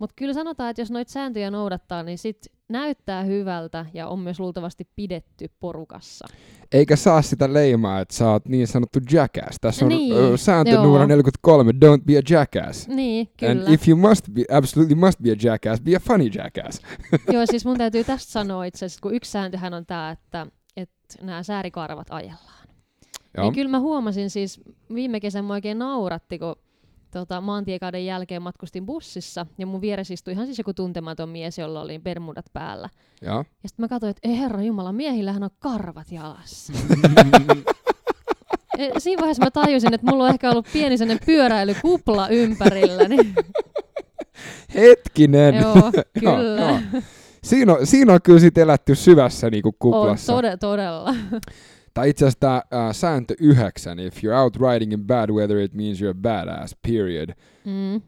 Mutta kyllä sanotaan, että jos noita sääntöjä noudattaa, niin sit näyttää hyvältä ja on myös luultavasti pidetty porukassa. Eikä saa sitä leimaa, että sä oot niin sanottu jackass. Tässä on Niin, ö, sääntö joo. numero 43, don't be a jackass. Niin, kyllä. And if you must be, absolutely must be a jackass, be a funny jackass. Joo, siis mun täytyy tästä sanoa itse asiassa, kun yksi sääntöhän on tämä, että, että nämä säärikarvat ajellaan. Joo. Niin kyllä mä huomasin siis, viime kesän mä oikein nauratti, kun tota, maantiekauden jälkeen matkustin bussissa, ja mun vieressä istui ihan siis joku tuntematon mies, jolla oli bermudat päällä. Joo. Ja sitten mä katsoin, että ei herra jumala, miehillähän on karvat jalassa. E, Siinä vaiheessa mä tajusin, että mulla on ehkä ollut pieni sellainen pyöräilykupla ympärillä. Niin, Hetkinen. joo, kyllä. Joo, joo. Siinä, on, siinä on kyllä sit elätty syvässä niinku On kuplassa. tode, todella. Tai itse asiassa tämä uh, sääntö yhdeksän, if you're out riding in bad weather, it means you're a badass, period. Mm.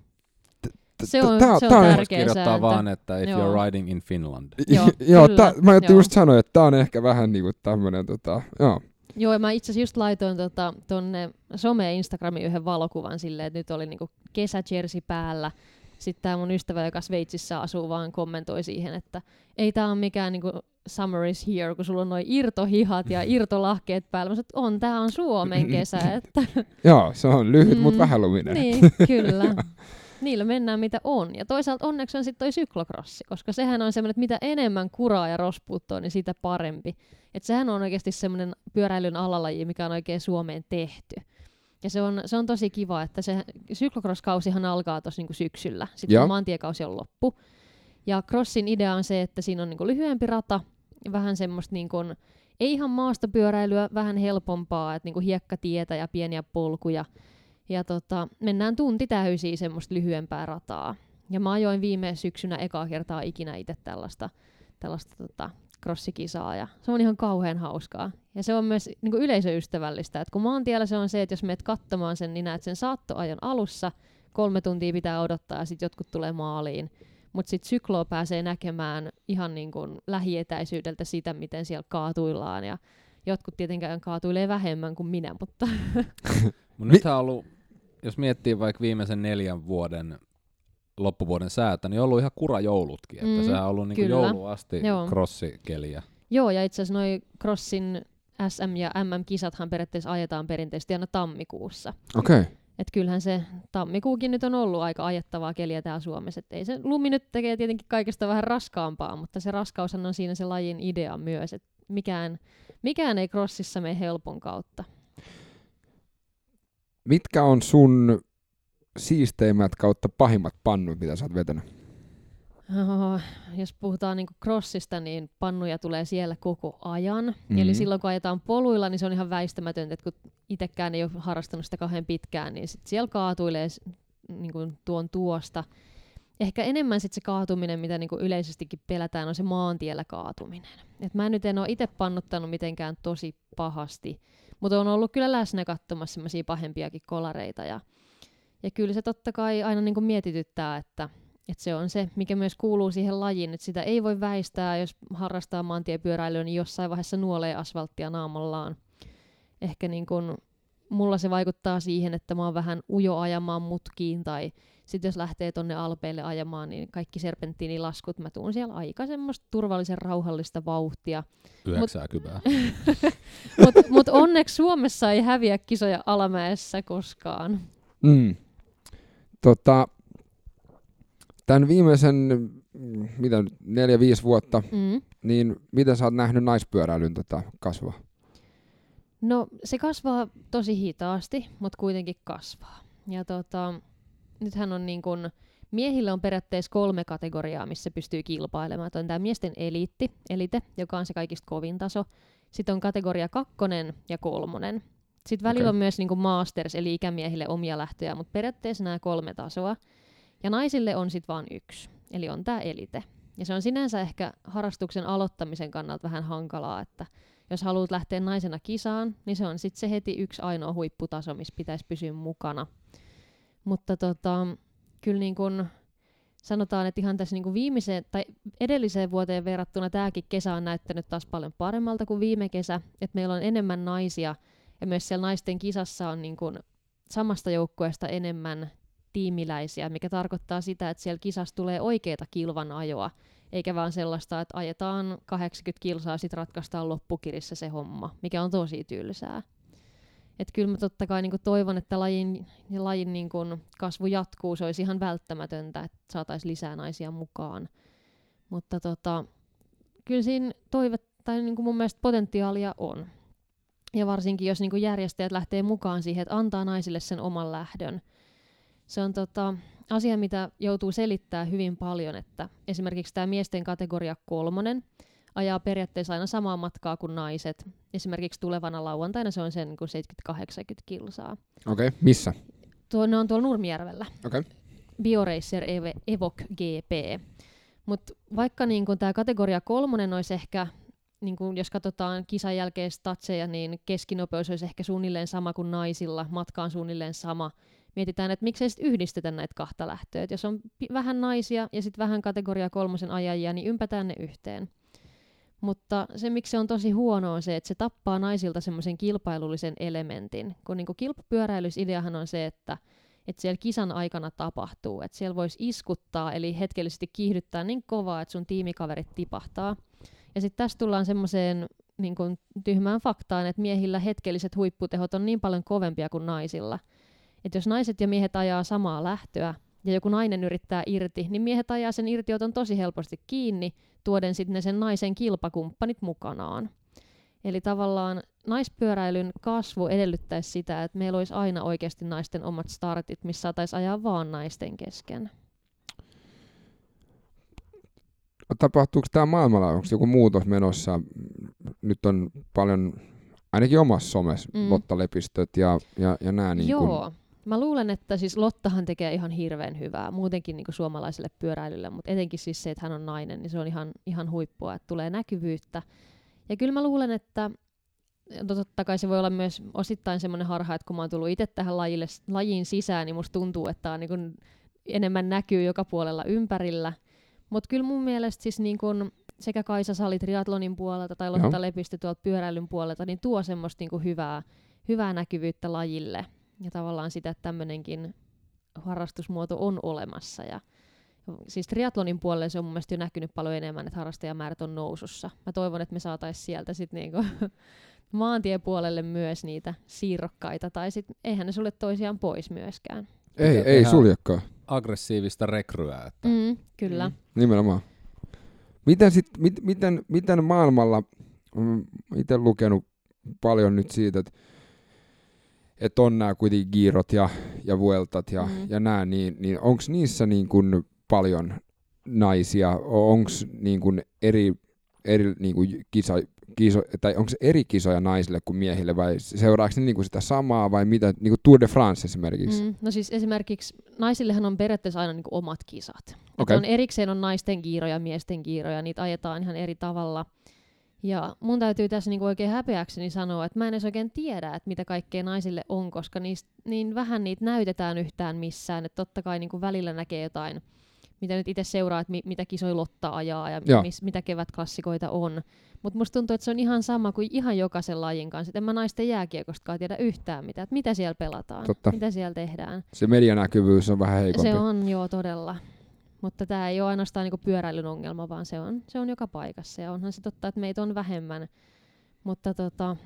Se on- tää- se on tää tärkeä kirjoittaa sääntö. vaan, että if Joo. you're riding in Finland. Joo, joo, kyllä, tää, mä ajattelin joo. just sanoa, että tämä on ehkä vähän niinku tämmönen, tota, joo. Joo, ja mä itse asiassa just laitoin tota, tonne some ja Instagramiin yhden valokuvan silleen, että nyt oli niinku kesäjersi päällä. Sitten tämä mun ystävä, joka Sveitsissä asuu, vaan kommentoi siihen, että ei tämä ole mikään niinku summer is here, kun sulla on noin irtohihat ja irtolahkeet päällä. Mä sanoin, että on, tämä on Suomen kesä. Että, Joo, se on lyhyt, mm, mutta vähäluminen. niin, kyllä. Niillä mennään mitä on. Ja toisaalta onneksi on sitten toi syklokrossi, koska sehän on semmoinen, että mitä enemmän kuraa ja rospuuttoa, niin sitä parempi. Et sehän on oikeasti semmoinen pyöräilyn alalaji, mikä on oikein Suomeen tehty. Ja se on, se on tosi kiva, että se syklokross-kausihan alkaa tuossa niinku syksyllä. Sitten kun maantiekausi on loppu. Ja crossin idea on se, että siinä on niinku lyhyempi rata, vähän semmoista niinku, ei ihan maastopyöräilyä, vähän helpompaa, että niinku hiekkatietä ja pieniä polkuja. Ja tota, mennään tunti täysiä semmoista lyhyempää rataa. Ja mä ajoin viime syksynä ekaa kertaa ikinä itse tällaista, tällaista tota, crossikisaa ja se on ihan kauhean hauskaa. Ja se on myös niin kuin yleisöystävällistä, että kun maantiellä se on se, että jos menet katsomaan sen, niin näet sen saattoajon alussa, kolme tuntia pitää odottaa ja sitten jotkut tulee maaliin. Mutta sitten sykloa pääsee näkemään ihan niin kuin lähietäisyydeltä sitä, miten siellä kaatuillaan ja jotkut tietenkään kaatuilee vähemmän kuin minä, mutta Mut nythän on ollut, jos miettii vaikka viimeisen neljän vuoden loppuvuoden säätä, niin on ollut ihan kurajoulutkin. Että Mm, sehän on ollut niinku kyllä. jouluun asti Joo. crossikeliä. Joo, ja itse asiassa noi Crossin SM- ja MM-kisathan periaatteessa ajetaan perinteisesti aina tammikuussa. Okei. Okay. Et kyllähän se tammikuukin nyt on ollut aika ajettavaa keliä täällä Suomessa. Et ei se lumi nyt tekee tietenkin kaikesta vähän raskaampaa, mutta se raskaushan on siinä se lajin idea myös. Et mikään, mikään ei crossissa mene helpon kautta. Mitkä on sun siisteimmät kautta pahimmat pannut, mitä sä oot vetänyt? Oh, jos puhutaan niinku crossista, niin pannuja tulee siellä koko ajan. Mhm. Mm-hmm. Eli silloin kun ajetaan poluilla, niin se on ihan väistämätöntä, että kun itsekään ei ole harrastanut sitä kauhean pitkään, niin sit siellä kaatuilee s- niinku tuon tuosta. Ehkä enemmän sit se kaatuminen, mitä niinku yleisestikin pelätään, on se maantiellä kaatuminen. Et mä nyt en ole itse pannuttanut mitenkään tosi pahasti, mutta on ollut kyllä läsnä katsomassa semmoisia pahempiakin kolareita. Ja, ja kyllä se totta kai aina niinku mietityttää, että et se on se, mikä myös kuuluu siihen lajiin, että sitä ei voi väistää, jos harrastaa maantiepyöräilyä, niin jossain vaiheessa nuolee asfalttia naamallaan. Ehkä niin kun mulla se vaikuttaa siihen, että mä oon vähän ujo ajamaan mutkiin tai sitten jos lähtee tonne alpeille ajamaan, niin kaikki serpenttiinilaskut, mä tuun siellä aika semmoista turvallisen rauhallista vauhtia. 90. Mutta mut onneksi Suomessa ei häviä kisoja alamäessä koskaan. Mm. Tota, tämän viimeisen mitä nyt, neljä, viisi vuotta, Mm. niin miten sä oot nähnyt naispyöräilyn tota kasvaa? No se kasvaa tosi hitaasti, mutta kuitenkin kasvaa. Ja tota, nythän on niin kun, miehillä on periaatteessa kolme kategoriaa, missä pystyy kilpailemaan. Että On tämä miesten eliitti, elite, joka on se kaikista kovin taso. Sitten on kategoria kakkonen ja kolmonen. Sitten välillä Okei. on myös niin kuin masters, eli ikämiehille omia lähtöjä, mutta periaatteessa nämä kolme tasoa. Ja naisille on sitten vain yksi, eli on tämä elite. Ja se on sinänsä ehkä harrastuksen aloittamisen kannalta vähän hankalaa, että jos haluat lähteä naisena kisaan, niin se on sitten se heti yksi ainoa huipputaso, missä pitäisi pysyä mukana. Mutta tota, kyllä niin kun sanotaan, että ihan tässä niin kuin viimeiseen tai edelliseen vuoteen verrattuna tämäkin kesä on näyttänyt taas paljon paremmalta kuin viime kesä. Että meillä on enemmän naisia ja myös siellä naisten kisassa on niin kuin samasta joukkueesta enemmän tiimiläisiä, mikä tarkoittaa sitä, että siellä kisassa tulee oikeita kilvan ajoa, eikä vaan sellaista, että ajetaan 80 kilsaa, sitten ratkaistaan loppukirissä se homma, mikä on tosi tylsää. Et kyllä mä totta kai niinku toivon, että lajin, lajin niinku kasvu jatkuu. Se olisi ihan välttämätöntä, että saataisiin lisää naisia mukaan. Mutta tota, kyllä siinä toive, tai niinku mun mielestä potentiaalia on. Ja varsinkin, jos niinku järjestäjät lähtee mukaan siihen, että antaa naisille sen oman lähdön. Se on tota, asia, mitä joutuu selittämään hyvin paljon, että esimerkiksi tämä miesten kategoria kolmonen ajaa periaatteessa aina samaa matkaa kuin naiset. Esimerkiksi tulevana lauantaina se on sen niin 70-80 kilsaa. Okei, okay. missä? Tuo, ne on tuolla Nurmijärvellä. Okei. Okay. BioRacer Ev- Evoc GP. Mutta vaikka niin tämä kategoria kolmonen olisi ehkä, niin kun jos katsotaan kisan jälkeen statseja, niin keskinopeus olisi ehkä suunnilleen sama kuin naisilla, matka on suunnilleen sama. Mietitään, että miksei sitten yhdistetä näitä kahta lähtöä. Et jos on pi- vähän naisia ja sitten vähän kategoria kolmosen ajajia, niin ympätään ne yhteen. Mutta se, miksi se on tosi huono, on se, että se tappaa naisilta semmoisen kilpailullisen elementin. Kun niin kilpapyöräilys ideahan on se, että että siellä kisan aikana tapahtuu. Että siellä voisi iskuttaa, eli hetkellisesti kiihdyttää niin kovaa, että sun tiimikaverit tipahtaa. Ja sitten tässä tullaan semmoiseen niin tyhmään faktaan, että miehillä hetkelliset huipputehot on niin paljon kovempia kuin naisilla. Että jos naiset ja miehet ajaa samaa lähtöä, ja joku nainen yrittää irti, niin miehet ajaa sen irtioton tosi helposti kiinni, tuoden sitten sen naisen kilpakumppanit mukanaan. Eli tavallaan naispyöräilyn kasvu edellyttäisi sitä, että meillä olisi aina oikeasti naisten omat startit, missä saataisiin ajaa vaan naisten kesken. Tapahtuuko tämä maailmalla, onko joku muutos menossa? Nyt on paljon, ainakin omassa somessa, Mm. mm. Lotta-lepistöt ja, ja, ja nämä. Niin Joo. Kun, Mä luulen, että siis Lottahan tekee ihan hirveän hyvää muutenkin niin suomalaiselle pyöräilylle, mutta etenkin siis se, että hän on nainen, niin se on ihan, ihan huippua, että tulee näkyvyyttä. Ja kyllä mä luulen, että totta kai se voi olla myös osittain semmoinen harha, että kun mä oon tullut itse tähän lajille, lajiin sisään, niin musta tuntuu, että on niin kuin enemmän näkyy joka puolella ympärillä. Mutta kyllä mun mielestä siis niin kuin sekä Kaisa Sali triatlonin puolelta tai Lotta. Lepistö tuolta pyöräilyn puolelta, niin tuo semmoista niin kuin hyvää, hyvää näkyvyyttä lajille. Ja tavallaan sitä, että tämmöinenkin harrastusmuoto on olemassa. Ja siis triatlonin puolelle se on mun mielestä jo näkynyt paljon enemmän, että harrastajamäärät on nousussa. Mä toivon, että me saataisiin sieltä sitten niinku maantiepuolelle myös niitä siirrokkaita, tai sitten eihän ne sulle toisiaan pois myöskään. ei, Pitää ei suljekaan. Aggressiivista rekryä. Että Mm, kyllä. Mm. Nimenomaan. Miten, sit, mit, miten, miten maailmalla, itse lukenut paljon nyt siitä, että et on nämä kuitenkin giirot ja, ja vueltat ja, Mm. ja nämä, niin, niin onko niissä niin kuin paljon naisia, onko niin kuin eri, eri niin kuin kisa, kiso, tai onko eri kisoja naisille kuin miehille vai seuraako ne niin kuin sitä samaa vai mitä, niin kuin Tour de France esimerkiksi? Mm, no siis esimerkiksi naisillehan on periaatteessa aina niinku omat kisat. Okay. On erikseen on naisten kiiroja, miesten kiiroja, niitä ajetaan ihan eri tavalla. Ja mun täytyy tässä niinku oikein häpeäkseni sanoa, että mä en edes oikein tiedä, että mitä kaikkea naisille on, koska niistä, niin vähän niitä näytetään yhtään missään. Että totta kai niinku välillä näkee jotain mitä nyt itse seuraa, että mi- mitä kisoja Lotta ajaa ja Joo. mis, mitä kevätklassikoita on. Mutta musta tuntuu, että se on ihan sama kuin ihan jokaisen lajin kanssa. Et en mä naisten jääkiekostakaan tiedä yhtään mitään, että mitä siellä pelataan, Totta. mitä siellä tehdään. Se medianäkyvyys on vähän heikompi. Se on joo todella. Mutta tämä ei ole ainoastaan niinku pyöräilyn ongelma, vaan se on, se on joka paikassa. Ja onhan se totta, että meitä on vähemmän. Mutta tota,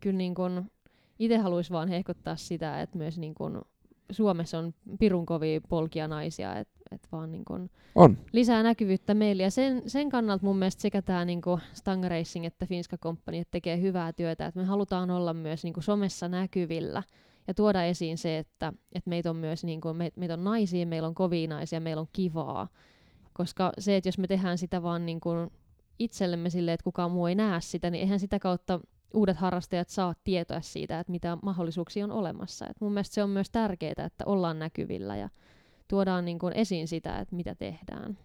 kyllä niin kun itse haluaisin vaan hehkuttaa sitä, että myös niin kun Suomessa on pirun kovia polkia naisia, että et vaan niin kun On. lisää näkyvyyttä meille. Ja sen, sen kannalta mun mielestä sekä tämä niinku Stanga Racing että Finska Company tekee hyvää työtä, että me halutaan olla myös niinku somessa näkyvillä ja tuoda esiin se, että, että meitä on myös niinku, me, meitä on naisia, meillä on kovia naisia, meillä on kivaa. Koska se, että jos me tehdään sitä vaan niinku itsellemme silleen, että kukaan muu ei näe sitä, niin eihän sitä kautta uudet harrastajat saa tietoa siitä, että mitä mahdollisuuksia on olemassa. Et mun mielestä se on myös tärkeää, että ollaan näkyvillä ja tuodaan niin kuin esiin sitä, että mitä tehdään.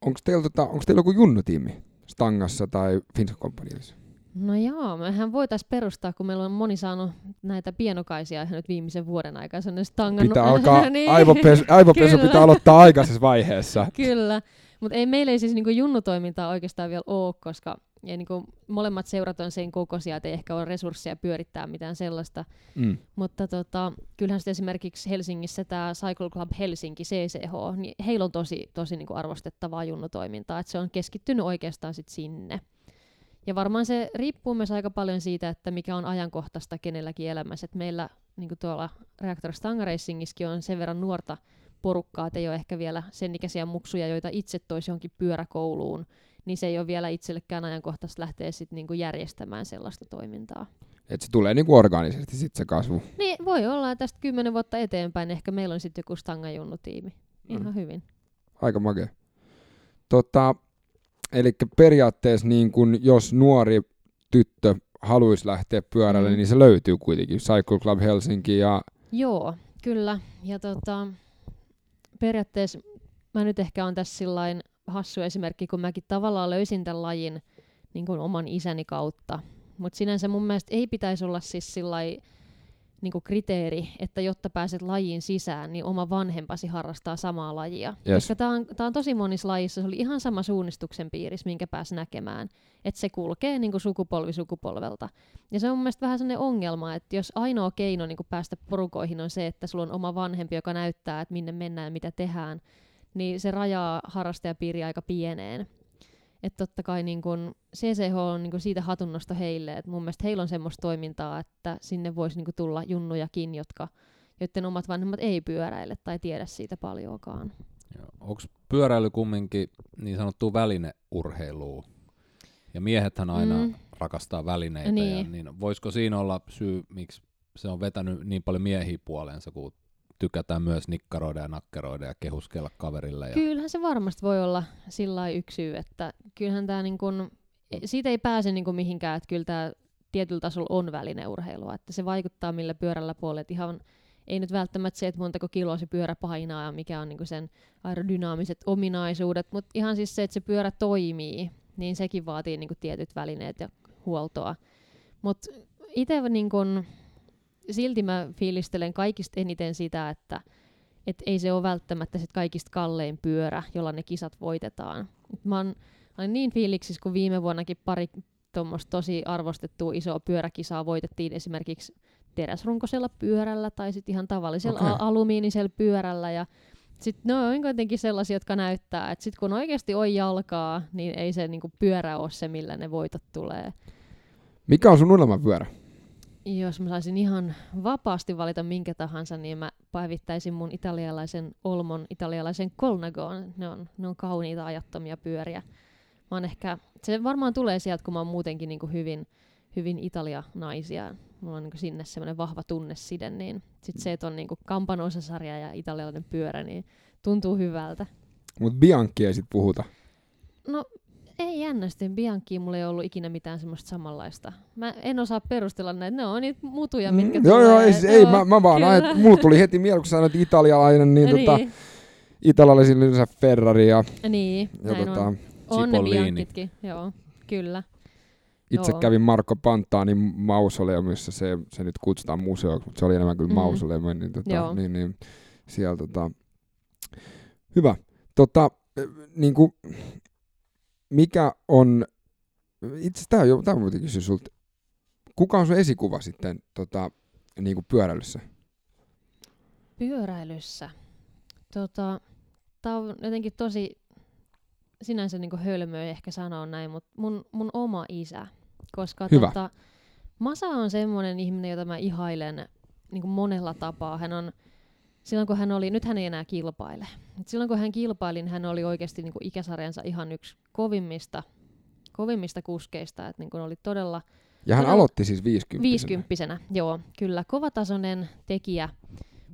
Onko teillä, tota, onko teillä joku junnutiimi Stangassa tai Finska Companyissa? No joo, mehän voitaisiin perustaa, kun meillä on moni saanut näitä pienokaisia ihan nyt viimeisen vuoden aikana. Se on stangannut. Pitää alkaa, niin. aivopesu, aivopesu pitää aloittaa aikaisessa vaiheessa. Kyllä, mutta ei meillä ei siis niinku junnutoimintaa oikeastaan vielä ole, koska ei niinku, molemmat seurat on sen kokoisia, että ei ehkä ole resursseja pyörittää mitään sellaista. Mm. Mutta tota, kyllähän sitten esimerkiksi Helsingissä tämä Cycle Club Helsinki, CCH, niin heillä on tosi, tosi niinku arvostettavaa junnutoimintaa, että se on keskittynyt oikeastaan sit sinne. Ja varmaan se riippuu myös aika paljon siitä, että mikä on ajankohtaista kenelläkin elämässä. Et meillä niin tuolla Reactor Stanga Racingissakin on sen verran nuorta porukkaa, että ei ole ehkä vielä sen ikäisiä muksuja, joita itse toisi johonkin pyöräkouluun, niin se ei ole vielä itsellekään ajankohtaista lähteä sit niinku järjestämään sellaista toimintaa. Et se tulee niinku orgaanisesti sit se kasvu. Niin voi olla, että tästä kymmenen vuotta eteenpäin ehkä meillä on sitten joku Stanga-junnutiimi. Ihan Mm. hyvin. Aika makea. Tota, eli periaatteessa niin kun jos nuori tyttö haluaisi lähteä pyörälle, Mm. niin se löytyy kuitenkin. Cycle Club Helsinki ja Joo, kyllä. Ja tota, periaatteessa mä nyt ehkä on tässä sillain hassu esimerkki, kun mäkin tavallaan löysin tämän lajin niin kuin oman isäni kautta. Mutta sinänsä mun mielestä ei pitäisi olla siis sillai, niin kuin kriteeri, että jotta pääset lajiin sisään, niin oma vanhempasi harrastaa samaa lajia. Yes. Koska tämä on, tää on tosi monissa lajissa, se oli ihan sama suunnistuksen piirissä, minkä pääsi näkemään. Että se kulkee niin kuin sukupolvi sukupolvelta. Ja se on mun mielestä vähän sellainen ongelma, että jos ainoa keino niin kuin päästä porukoihin on se, että sulla on oma vanhempi, joka näyttää, että minne mennään ja mitä tehdään, niin se rajaa harrastajapiiriä aika pieneen. Että totta kai niin kun CCH on niin kun siitä hatunnosto heille, että mun mielestä heillä on semmoista toimintaa, että sinne voisi niin kun tulla junnujakin, jotka, joiden omat vanhemmat ei pyöräile tai tiedä siitä paljoakaan. Onko pyöräily kumminkin niin sanottu välineurheilua? Ja miehethän aina Mm. rakastaa välineitä, ja, Niin. niin voisiko siinä olla syy, miksi se on vetänyt niin paljon miehiä puoleensa, kun tykätään myös nikkaroida ja nakkeroida ja kehuskella kaverille. Ja... Kyllähän se varmasti voi olla sillä yksi syy, että kyllähän tämä niin kun, siitä ei pääse niin mihinkään, että kyllä tämä tietyllä tasolla on välineurheilua, että se vaikuttaa millä pyörällä puolella, että ihan ei nyt välttämättä se, että montako kiloa se pyörä painaa ja mikä on niin sen aerodynaamiset ominaisuudet, mutta ihan siis se, että se pyörä toimii, niin sekin vaatii niin tietyt välineet ja huoltoa. Mutta itse niin kun, silti mä fiilistelen kaikista eniten sitä, että et ei se ole välttämättä sit kaikista kallein pyörä, jolla ne kisat voitetaan. Et mä, oon, olin niin fiiliksissä, kun viime vuonnakin pari tuommoista tosi arvostettua isoa pyöräkisaa voitettiin esimerkiksi teräsrunkosella pyörällä tai sitten ihan tavallisella okay. alumiinisella pyörällä. Ja sitten ne on kuitenkin sellaisia, jotka näyttää, että sitten kun oikeasti on jalkaa, niin ei se niinku pyörä ole se, millä ne voitot tulee. mikä on sun unelmapyörä? Jos mä saisin ihan vapaasti valita minkä tahansa, niin mä päivittäisin mun italialaisen Olmon, italialaisen Colnagoon. Ne on, ne on kauniita ajattomia pyöriä. Mä oon ehkä, se varmaan tulee sieltä, kun mä oon muutenkin niin kuin hyvin, hyvin Italia-naisia. Mulla on niin kuin sinne semmoinen vahva tunneside, niin sit se, että on niin kuin kampan osasarja ja italialainen pyörä, niin tuntuu hyvältä. Mut Bianchi ei sit puhuta. No ei jännästi. Bianchiin mulla ei ollut ikinä mitään semmoista samanlaista. Mä en osaa perustella näitä. Ne on niitä mutuja, mitkä Mm, joo, tulee. joo, ei, se- ei Joo, mä, mä vaan ajan, mulla tuli heti mieleen, kun sanoit italialainen, niin, niin, tota, italialaisilla yleensä Ferrari ja, niin ja näin tota, on. On ne Cipollini. Bianchitkin, joo, kyllä. itse Joo. kävin Marko Pantaanin mausoleumissa, se, se nyt kutsutaan museoksi, mutta se oli enemmän kyllä mausoleumi, niin, tota, Joo. niin, niin siellä tota, hyvä. Tota, niin kuin, mikä on, itse tämä on, tämä on kysyä sulta, kuka on sun esikuva sitten tota, niin kuin pyöräilyssä? Pyöräilyssä? Tota, tämä on jotenkin tosi sinänsä niin hölmöä ehkä sanoa näin, mutta mun, mun oma isä. Koska Hyvä. Tota, Masa on semmoinen ihminen, jota mä ihailen niin kuin monella tapaa. Hän on, silloin kun hän oli, nyt hän ei enää kilpaile. Et silloin kun hän kilpaili, niin hän oli oikeasti niin kuin ikäsarjansa ihan yksi kovimmista, kovimmista kuskeista. Et niin kuin oli todella Ja hän Todella- aloitti siis 50 Viisikymppisenä, joo, kyllä. Kovatasoinen tekijä.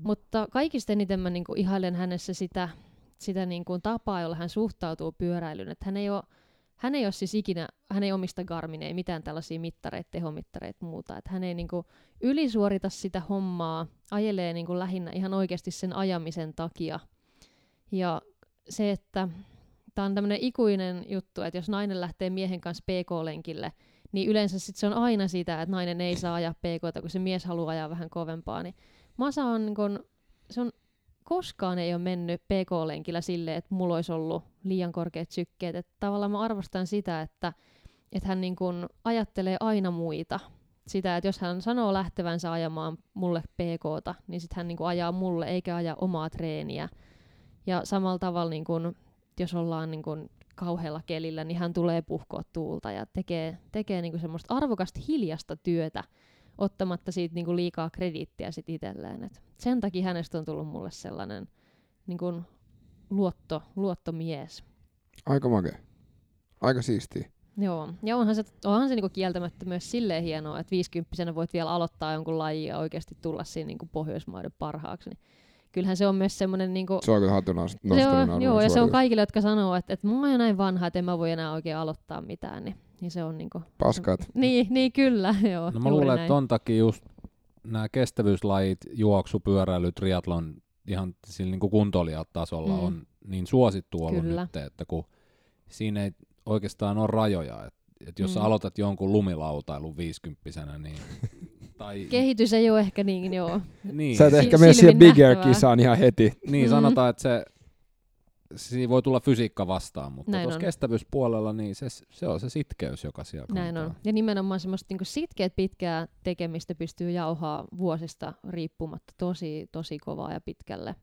Mutta kaikista eniten mä niinku ihailen hänessä sitä, sitä niinku tapaa, jolla hän suhtautuu pyöräilyyn. Että hän ei ole hän ei ole siis ikinä, hän ei omista Garmin, ei mitään tällaisia mittareita, tehomittareita muuta. Että hän ei niinku ylisuorita sitä hommaa, ajelee niinku lähinnä ihan oikeasti sen ajamisen takia. Ja se, että tämä on tämmöinen ikuinen juttu, että jos nainen lähtee miehen kanssa PK-lenkille, niin yleensä sit se on aina sitä, että nainen ei saa ajaa PKta, kun se mies haluaa ajaa vähän kovempaa. Niin Masa on, niin kun, se on koskaan ei ole mennyt PK-lenkillä silleen, että mulla olisi ollut liian korkeat sykkeet. Että tavallaan mä arvostan sitä, että, että hän niin kun ajattelee aina muita. Sitä, että jos hän sanoo lähtevänsä ajamaan mulle PKta, niin sitten hän niin kun ajaa mulle eikä aja omaa treeniä. Ja samalla tavalla, niin kun, jos ollaan niin kun kauhealla kelillä, niin hän tulee puhkoa tuulta ja tekee, tekee niinku semmoista arvokasta hiljasta työtä, ottamatta siitä niinku liikaa krediittiä sit itselleen. Et sen takia hänestä on tullut mulle sellainen niinku luotto, luottomies. Aika makea. Aika siistiä. Joo, ja onhan se, onhan se niinku kieltämättä myös silleen hienoa, että 50 voit vielä aloittaa jonkun lajin ja oikeasti tulla siinä niinku Pohjoismaiden parhaaksi. Niin kyllähän se on myös semmoinen niinku, Se on kyllä hatun nostaminen on, joo, ja se on kaikille, jotka sanoo, että, että mä oon jo näin vanha, että en mä voi enää oikein aloittaa mitään, niin, niin se on niinku... Paskat. Niin, niin kyllä, joo. No mä luulen, näin. että ton takia just nämä kestävyyslajit, juoksu, pyöräily, triatlon ihan sillä niin kuntoilijatasolla Mm. on niin suosittu ollut Kyllä. nyt, että kun siinä ei oikeastaan ole rajoja. Et, et jos Mm. sä aloitat jonkun lumilautailun viisikymppisenä, niin... tai, Kehitys ei ole ehkä niin, joo. niin, Sä et Si- ehkä mene siihen silmin Big nähtävää. Air-kisaan ihan heti. niin Mm. sanotaan, että se, siinä voi tulla fysiikka vastaan, mutta Näin tuossa on. kestävyyspuolella niin se, se on se sitkeys, joka siellä Näin kantaa. on. Ja nimenomaan semmoista niin sitkeät pitkää tekemistä pystyy jauhaa vuosista riippumatta tosi, tosi kovaa ja pitkälle.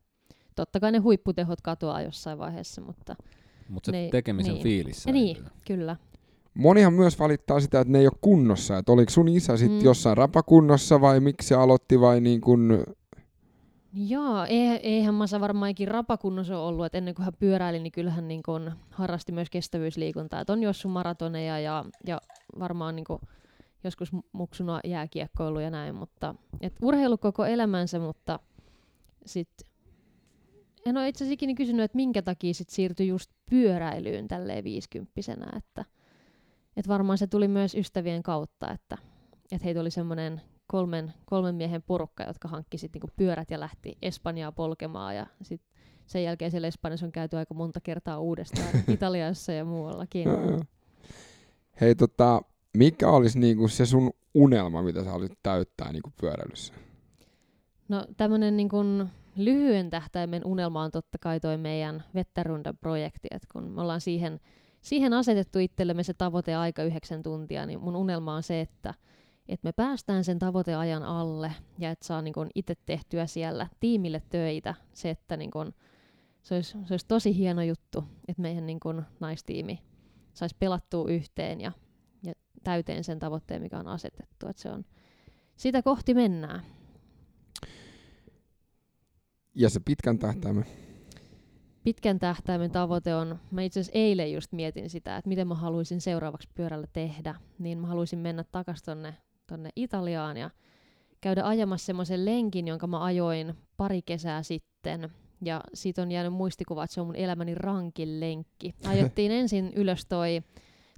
Totta kai ne huipputehot katoaa jossain vaiheessa, mutta Mutta se Ne- tekemisen niin. fiilis ja niin, kyllä. Monihan myös valittaa sitä, että ne ei ole kunnossa. Että oliko sun isä sitten Mm. jossain rapakunnossa vai miksi se aloitti vai niin kuin... Joo, eihän, eihän Masa varmaan ikin rapakunnossa ole ollut, että ennen kuin hän pyöräili, niin kyllähän niin kun harrasti myös kestävyysliikuntaa. Et on juossut maratoneja ja, ja varmaan niin kun joskus mu- muksuna jääkiekkoilu ja näin, mutta et urheilu koko elämänsä, mutta sitten en ole itse asiassa kysynyt, että minkä takia sit siirtyi just pyöräilyyn tälleen viisikymppisenä, että et varmaan se tuli myös ystävien kautta, että et heitä oli semmoinen kolmen, kolmen miehen porukka, jotka hankki sit niinku pyörät ja lähti Espanjaa polkemaan ja sit sen jälkeen siellä Espanjassa on käyty aika monta kertaa uudestaan Italiassa ja muuallakin. Hei tota, mikä olisi niinku se sun unelma, mitä sä haluaisit täyttää niinku pyöräilyssä? No tämmöinen niin kun lyhyen tähtäimen unelma on totta kai toi meidän Vetterunda-projekti, että kun me ollaan siihen, siihen asetettu itsellemme se tavoite aika yhdeksän tuntia, niin mun unelma on se, että, että me päästään sen tavoiteajan alle ja että saa niin kun itse tehtyä siellä tiimille töitä. Se, että niin kun, se, olisi, se olisi tosi hieno juttu, että meidän niin kun naistiimi saisi pelattua yhteen ja, ja täyteen sen tavoitteen, mikä on asetettu. Että se on, sitä kohti mennään. Ja se pitkän tähtäimen. pitkän tähtäimen tavoite on, mä itse asiassa eilen just mietin sitä, että miten mä haluaisin seuraavaksi pyörällä tehdä, niin mä haluaisin mennä takaisin tonne, tonne Italiaan ja käydä ajamassa semmoisen lenkin, jonka mä ajoin pari kesää sitten. Ja siitä on jäänyt muistikuva, että se on mun elämäni rankin lenkki. Ajettiin ensin ylös toi,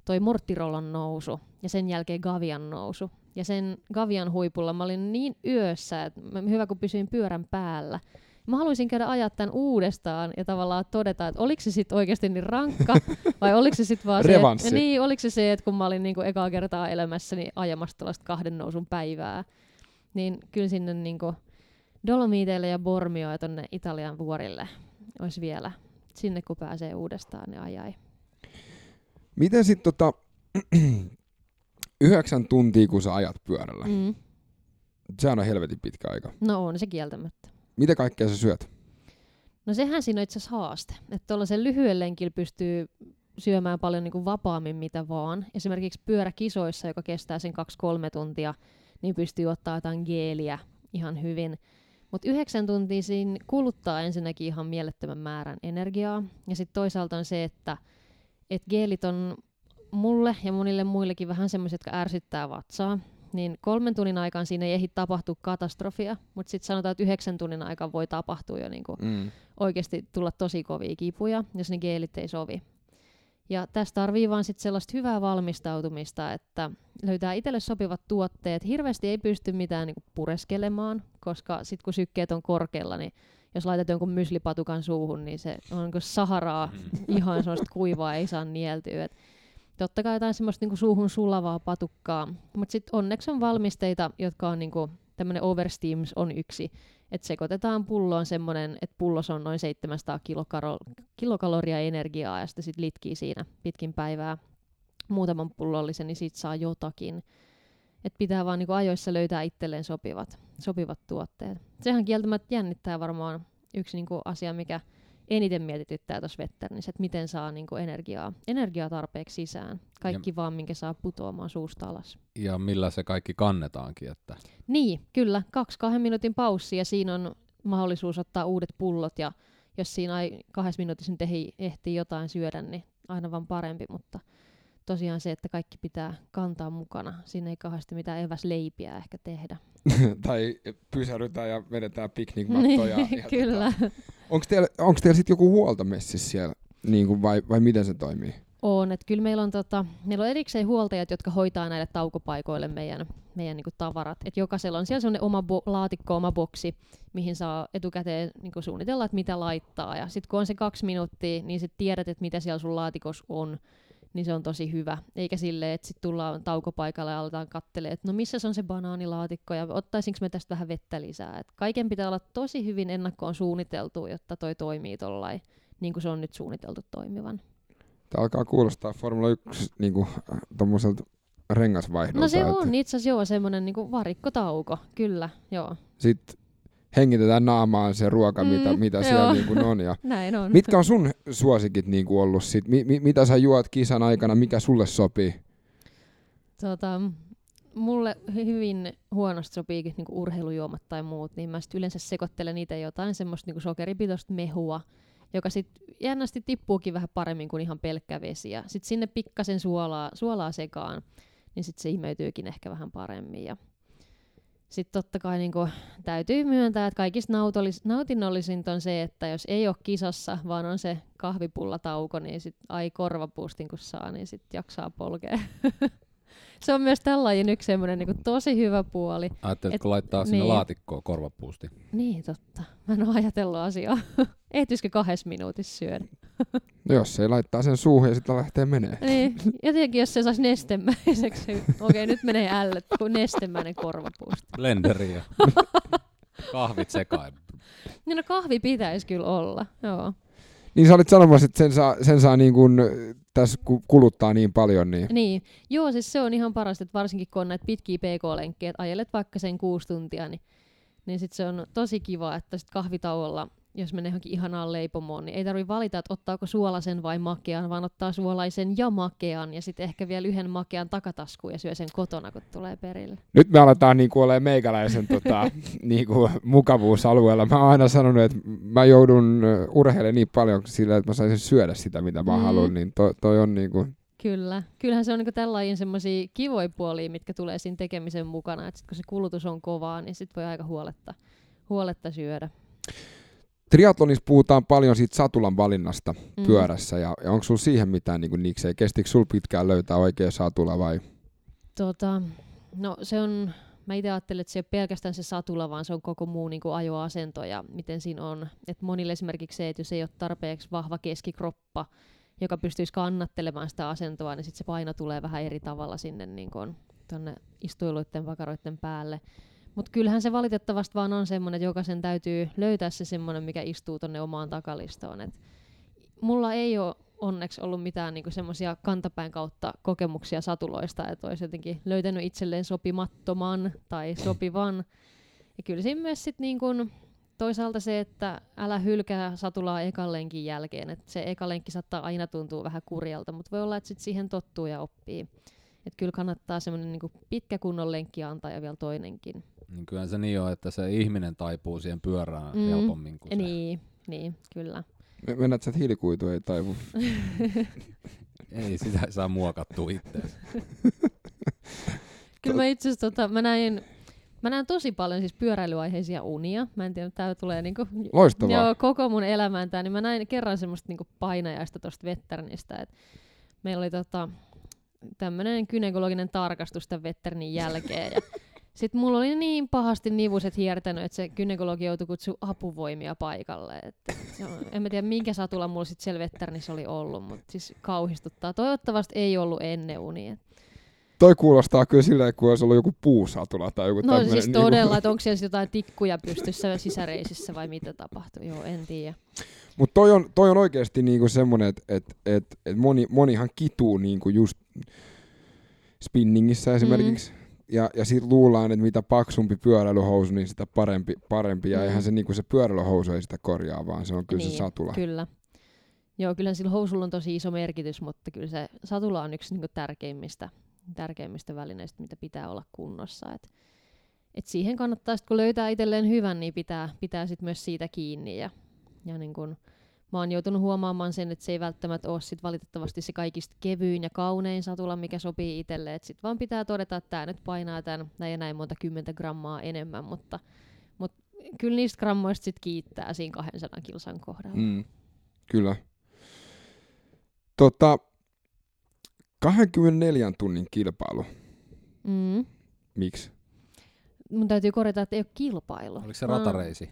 toi Morttirollon nousu ja sen jälkeen Gavian nousu. Ja sen Gavian huipulla mä olin niin yössä, että mä- hyvä kun pysyin pyörän päällä. Mä haluaisin käydä ajaa tämän uudestaan ja tavallaan todeta, että oliko se sitten oikeasti niin rankka vai oliko se sitten vaan Revanssi. se, että, niin, oliko se se, että kun mä olin niinku ekaa kertaa elämässäni ajamassa tällaista kahden nousun päivää, niin kyllä sinne niinku Dolomiteille ja Bormioon ja tonne Italian vuorille olisi vielä sinne kun pääsee uudestaan, niin ajai. Miten sitten tota, yhdeksän tuntia, kun sä ajat pyörällä? Mm. Sehän on helvetin pitkä aika. No on se kieltämättä. Mitä kaikkea sä syöt? No sehän siinä on itse asiassa haaste, että tuollaisen lyhyen lenkillä pystyy syömään paljon niin kuin vapaammin mitä vaan. Esimerkiksi pyöräkisoissa, joka kestää sen 2-3 tuntia, niin pystyy ottaa jotain geeliä ihan hyvin. Mutta yhdeksän tuntia siinä kuluttaa ensinnäkin ihan mielettömän määrän energiaa. Ja sitten toisaalta on se, että et geelit on mulle ja monille muillekin vähän semmoiset, jotka ärsyttää vatsaa. Niin kolmen tunnin aikaan siinä ei ehdi tapahtua katastrofia, mutta sitten sanotaan, että yhdeksän tunnin aikaan voi tapahtua jo niinku Mm. oikeasti tulla tosi kovia kipuja, jos ne geelit ei sovi. Ja tästä tarvii vaan sit sellaista hyvää valmistautumista, että löytää itselle sopivat tuotteet. Hirveästi ei pysty mitään niinku pureskelemaan, koska sitten kun sykkeet on korkealla, niin jos laitat jonkun myslipatukan suuhun, niin se on niinku saharaa, ihan sellaista kuivaa, ei saa nieltyä. Et totta kai jotain semmoista niinku suuhun sulavaa patukkaa, mutta sitten onneksi on valmisteita, jotka on niinku, tämmöinen Oversteams on yksi, että sekoitetaan pulloon semmoinen, että pullossa on noin 700 kilokaro- kilokaloria energiaa ja sitten sit litkii siinä pitkin päivää muutaman pullollisen, niin siitä saa jotakin. Et pitää vaan niinku ajoissa löytää itselleen sopivat, sopivat tuotteet. Sehän kieltämättä jännittää varmaan yksi niinku asia, mikä eniten mietityttää tuossa Vetternissä, että miten saa niinku energiaa, energiaa tarpeeksi sisään. Kaikki vaan, minkä saa putoamaan suusta alas. Ja millä se kaikki kannetaankin. Että Niin, kyllä. Kaksi kahden minuutin paussi ja siinä on mahdollisuus ottaa uudet pullot ja jos siinä ei kahdessa minuutissa nyt ehtii jotain syödä, niin aina vaan parempi, mutta tosiaan se, että kaikki pitää kantaa mukana. Siinä ei kauheasti mitään eväsleipiä ehkä tehdä. tai pysärytään ja vedetään piknikmattoja. ja kyllä. Onko teillä, onks teillä sitten joku huolto messissä siellä, niin kuin, vai, vai miten se toimii? On, että kyllä meillä on, tota, meillä on erikseen huoltajat, jotka hoitaa näille taukopaikoille meidän, meidän niinku tavarat. Et jokaisella on siellä sellainen oma bo- laatikko, oma boksi, mihin saa etukäteen niinku suunnitella, että mitä laittaa. Ja sitten kun on se kaksi minuuttia, niin sitten tiedät, että mitä siellä sun laatikossa on, niin se on tosi hyvä. Eikä silleen, että sitten tullaan taukopaikalle ja aletaan katselemaan, että no missä se on se banaanilaatikko ja ottaisinko me tästä vähän vettä lisää. Et kaiken pitää olla tosi hyvin ennakkoon suunniteltu, jotta toi toimii tollain, niin kuin se on nyt suunniteltu toimivan. Tämä alkaa kuulostaa Formula 1 niin kuin, rengasvaihdolta. No se että on itse asiassa joo semmoinen niinku varikkotauko, kyllä, joo. Sit hengitetään naamaan se ruoka, Mm, mitä, mitä siellä niin kuin on. Ja Näin on. mitkä on sun suosikit niin kuin ollut? Sit? Mi- mi- mitä sä juot kisan aikana? Mikä sulle sopii? Tota, mulle hyvin huonosti sopii niinku urheilujuomat tai muut, niin mä sit yleensä sekoittelen niitä jotain semmoista niinku sokeripitoista mehua, joka sitten jännästi tippuukin vähän paremmin kuin ihan pelkkä vesi. Ja sitten sinne pikkasen suolaa, suolaa sekaan, niin sitten se imeytyykin ehkä vähän paremmin. Ja sitten totta kai niinku, täytyy myöntää, että kaikista nautollis, nautinnollisinta on se, että jos ei ole kisassa, vaan on se kahvipullatauko, niin sit ai korvapuustin kun saa, niin sitten jaksaa polkea. se on myös tällainen yksi semmoinen niinku tosi hyvä puoli. ajatteletko laittaa sinne niin. laatikkoon korvapuusti? Niin totta. Mä en ole ajatellut asiaa. Ehtyisikö kahdessa minuutissa syödä? No jos se laittaa sen suuhun ja sitten lähtee menee. Niin, jotenkin jos se saisi nestemäiseksi. Okei, nyt menee ället, kun nestemäinen korvapuusti. Blenderi ja kahvit sekaan. Niin no kahvi pitäisi kyllä olla, joo. Niin sä olit sanomassa, että sen saa, sen saa niin kuin, tässä ku- kuluttaa niin paljon, niin Niin, joo, siis se on ihan parasta, että varsinkin kun on näitä pitkiä PK-lenkkejä, että ajelet vaikka sen kuusi tuntia, niin, niin sit se on tosi kiva, että sit kahvitauolla, jos menee johonkin ihanaan leipomoon, niin ei tarvi valita, että ottaako suolaisen vai makean, vaan ottaa suolaisen ja makean, ja sitten ehkä vielä yhden makean takataskuun ja syö sen kotona, kun tulee perille. nyt me aletaan niin kuin olemaan meikäläisen tota, niin kuin mukavuusalueella. Mä oon aina sanonut, että mä joudun urheilemaan niin paljon sillä, että mä saisin syödä sitä, mitä mä Mm. haluan, niin to, toi on niin kuin, Kyllä. Kyllähän se on niinku tällainen semmoisia kivoja puolia, mitkä tulee siinä tekemisen mukana. että sit kun se kulutus on kovaa, niin sit voi aika huoletta, huoletta syödä. Triathlonissa puhutaan paljon siitä satulan valinnasta Mm. pyörässä, ja, ja onko sulla siihen mitään niin niikseen? Kestikö sulla pitkään löytää oikea satula vai? Tota, no se on, mä itse ajattelen, että se ei ole pelkästään se satula, vaan se on koko muu niin ajoasento ja miten siinä on. Et monille esimerkiksi se, että jos ei ole tarpeeksi vahva keskikroppa, joka pystyisi kannattelemaan sitä asentoa, niin sitten se paino tulee vähän eri tavalla sinne niin kuin tonne istuiluiden vakaroiden päälle. Mutta kyllähän se valitettavasti vaan on semmoinen, että jokaisen täytyy löytää se semmoinen, mikä istuu tonne omaan takalistoon. Et mulla ei ole onneksi ollut mitään niinku semmoisia kantapäin kautta kokemuksia satuloista, että olisi jotenkin löytänyt itselleen sopimattoman tai sopivan. Ja kyllä siinä myös sit niinku, toisaalta se, että älä hylkää satulaa ekan lenkin jälkeen. että se eka lenkki saattaa aina tuntua vähän kurjalta, mutta voi olla, että sit siihen tottuu ja oppii. Et kyllä kannattaa semmoinen niinku pitkä kunnon lenkki antaa ja vielä toinenkin. Niin kyllä se niin on, että se ihminen taipuu siihen pyörään mm. helpommin kuin se. Niin, niin, kyllä. Me- Mennät sä, että hiilikuitu ei taivu. Ei sitä saa muokattua itse. Kyllä mä itse asiassa tota, mä näin, mä näen tosi paljon siis pyöräilyaiheisia unia. Mä en tiedä, tää tulee niinku, Loistavaa. joo, koko mun elämään tää, niin mä näin kerran semmoista niinku painajaista tosta Vetternistä, että meillä oli tota, tämmönen gynekologinen tarkastus tämän Vetternin jälkeen ja sitten mulla oli niin pahasti nivuset hiertänyt, että se gynekologi joutui kutsua apuvoimia paikalle. Että se on, en mä tiedä, minkä satula mulla sitten siellä Vetternissä oli ollut, mutta siis kauhistuttaa. Toivottavasti ei ollut ennen unia. Toi kuulostaa kyllä silleen, kuin olisi ollut joku puusatula tai joku No tämmönen. siis todella, että onko siellä jotain tikkuja pystyssä sisäreisissä vai mitä tapahtuu. Joo, en tiedä. Mutta toi on, toi on oikeasti niinku semmoinen, että et, et, et moni, monihan kituu niinku just spinningissä esimerkiksi. Mm. Ja, ja sit luullaan, että mitä paksumpi pyöräilyhousu, niin sitä parempi. parempi. Ja Mm. eihän se, niinku se pyöräilyhousu ei sitä korjaa, vaan se on kyllä niin, se satula. Kyllä. Joo, kyllä sillä housulla on tosi iso merkitys, mutta kyllä se satula on yksi niinku tärkeimmistä, tärkeimmistä välineistä, mitä pitää olla kunnossa. Et, et siihen kannattaa, sit kun löytää itselleen hyvän, niin pitää, pitää sit myös siitä kiinni. Ja, ja niin kun, mä oon joutunut huomaamaan sen, että se ei välttämättä ole sit valitettavasti se kaikista kevyin ja kaunein satula, mikä sopii itselle. Et sit vaan pitää todeta, että tämä nyt painaa tämän näin ja näin monta kymmentä grammaa enemmän, mutta, mutta kyllä niistä grammoista sit kiittää siinä 200 kilsan kohdalla. Mm, kyllä. Tota, 24 tunnin kilpailu. Mm. Miksi? Mun täytyy korjata, että ei ole kilpailu. Oliko se Mä ratareisi?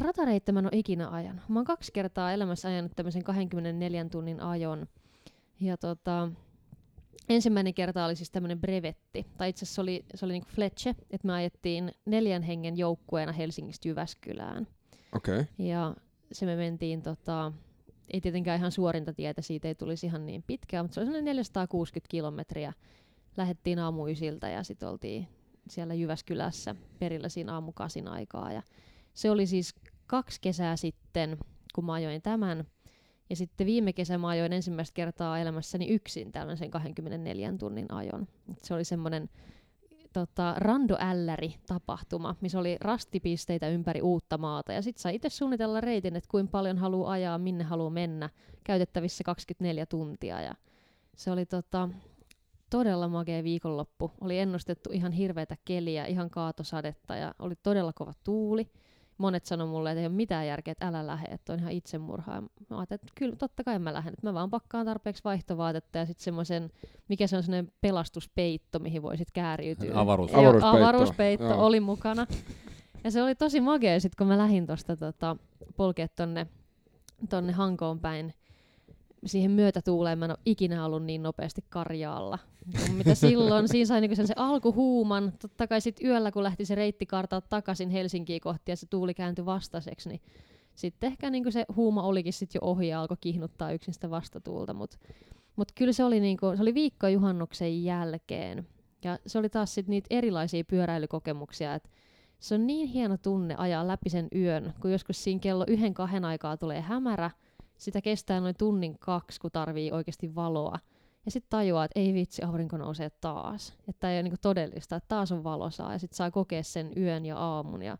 Ratareittä mä en ole ikinä ajanut. Mä oon kaksi kertaa elämässä ajanut tämmöisen 24 tunnin ajon. Ja tota, ensimmäinen kerta oli siis tämmöinen brevetti. Tai itse asiassa se oli, se oli niinku fletche, että me ajettiin neljän hengen joukkueena Helsingistä Jyväskylään. Okei. Okay. Ja se me mentiin, tota, ei tietenkään ihan suorinta tietä, siitä ei tulisi ihan niin pitkää, mutta se oli sellainen 460 kilometriä. Lähettiin aamuysiltä ja sitten oltiin siellä Jyväskylässä perillä siinä aamukasin aikaa. Ja se oli siis kaksi kesää sitten, kun mä ajoin tämän. Ja sitten viime kesä mä ajoin ensimmäistä kertaa elämässäni yksin tällaisen 24 tunnin ajon. Se oli semmoinen tota, Rando Älläri tapahtuma, missä oli rastipisteitä ympäri uutta maata. Ja sitten sai itse suunnitella reitin, että kuinka paljon haluaa ajaa, minne haluaa mennä. Käytettävissä 24 tuntia. Ja se oli tota, todella makea viikonloppu. Oli ennustettu ihan hirveätä keliä, ihan kaatosadetta ja oli todella kova tuuli. Monet sanoi mulle, että ei ole mitään järkeä, että älä lähde, että on ihan itsemurha. Ja Mä ajattelin, että kyllä totta kai mä lähden. Että mä vaan pakkaan tarpeeksi vaihtovaatetta ja sitten semmoisen, mikä se on semmoinen pelastuspeitto, mihin voi sitten kääriytyä. Avaruus- Joo, Avaruuspeitto, avaruuspeitto joo. oli mukana. Ja se oli tosi makea sitten, kun mä lähdin tuosta tota, polkea tonne, tonne Hankoon päin siihen myötätuuleen mä en ole ikinä ollut niin nopeasti karjaalla. Mitä silloin, siinä sai niinku sen alkuhuuman. Totta kai sit yöllä, kun lähti se reitti kartaa takaisin Helsinkiin kohti ja se tuuli kääntyi vastaiseksi, niin sitten ehkä niinku se huuma olikin sit jo ohi ja alkoi kihnuttaa yksin sitä vastatuulta. Mutta mut kyllä se oli, niinku, se oli viikko juhannuksen jälkeen. Ja se oli taas sit niitä erilaisia pyöräilykokemuksia, että se on niin hieno tunne ajaa läpi sen yön, kun joskus siinä kello yhden kahden aikaa tulee hämärä, sitä kestää noin tunnin kaksi, kun tarvii oikeasti valoa. Ja sitten tajuaa, että ei vitsi, aurinko nousee taas. Että tämä ei ole niinku todellista, että taas on valosaa. Ja sitten saa kokea sen yön ja aamun. Ja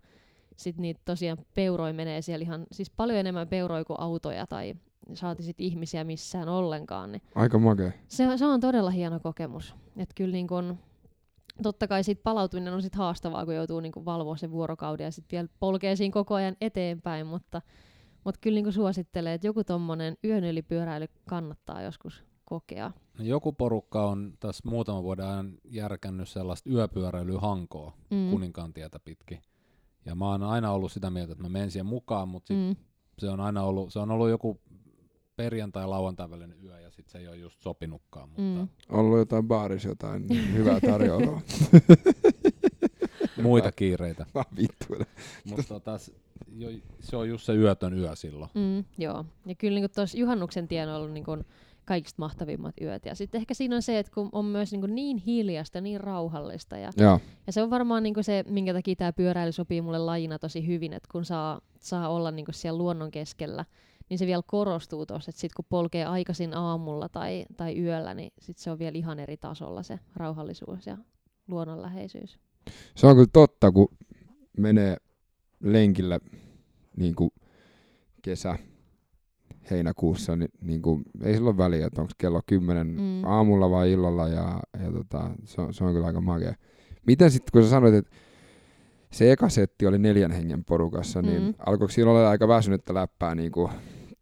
sitten niitä tosiaan peuroja menee siellä ihan, siis paljon enemmän peuroja kuin autoja tai saati sit ihmisiä missään ollenkaan. Niin Aika makea. se, se on todella hieno kokemus. Että kyllä niin kun, totta kai siitä palautuminen on sit haastavaa, kun joutuu niin kun valvoa sen vuorokauden ja sitten vielä polkee siinä koko ajan eteenpäin, mutta, mutta kyllä niin kun suosittelee, että joku tommonen yön yli pyöräily kannattaa joskus kokea. No Joku porukka on tässä muutaman vuoden ajan järkännyt sellaista yöpyöräilyä Hankoa Mm. Kuninkaan tietä pitkin. Ja mä oon aina ollut sitä mieltä, että mä menen siihen mukaan, mutta sit Mm. se on aina ollut, se on ollut joku perjantai-lauantai välinen yö ja sitten se ei ole just sopinutkaan. Mutta Mm. Ollut jotain baarissa jotain hyvää tarjolla. muita kiireitä. Vittuille. Mutta tota, jo, se on just se yötön yö silloin. Mm, joo. Ja kyllä niin tuossa juhannuksen tien on ollut niin kuin kaikista mahtavimmat yöt. Ja sitten ehkä siinä on se, että kun on myös niin, niin hiljasta, niin rauhallista. Ja, Joo. ja se on varmaan niin se, minkä takia tämä pyöräily sopii mulle lajina tosi hyvin, että kun saa, saa olla niin siellä luonnon keskellä, niin se vielä korostuu tuossa, että sitten kun polkee aikaisin aamulla tai, tai yöllä, niin sit se on vielä ihan eri tasolla se rauhallisuus ja luonnonläheisyys. Se on kyllä totta, kun menee lenkillä niin kuin kesä, heinäkuussa, niin, niin kuin, ei sillä ole väliä, että onko kello 10 Mm. aamulla vai illalla, ja, ja tota, se, on, se on kyllä aika makea. Miten sitten, kun sä sanoit, että se eka setti oli neljän hengen porukassa, niin Mm. alkoiko siinä olla aika väsynyttä läppää niin kuin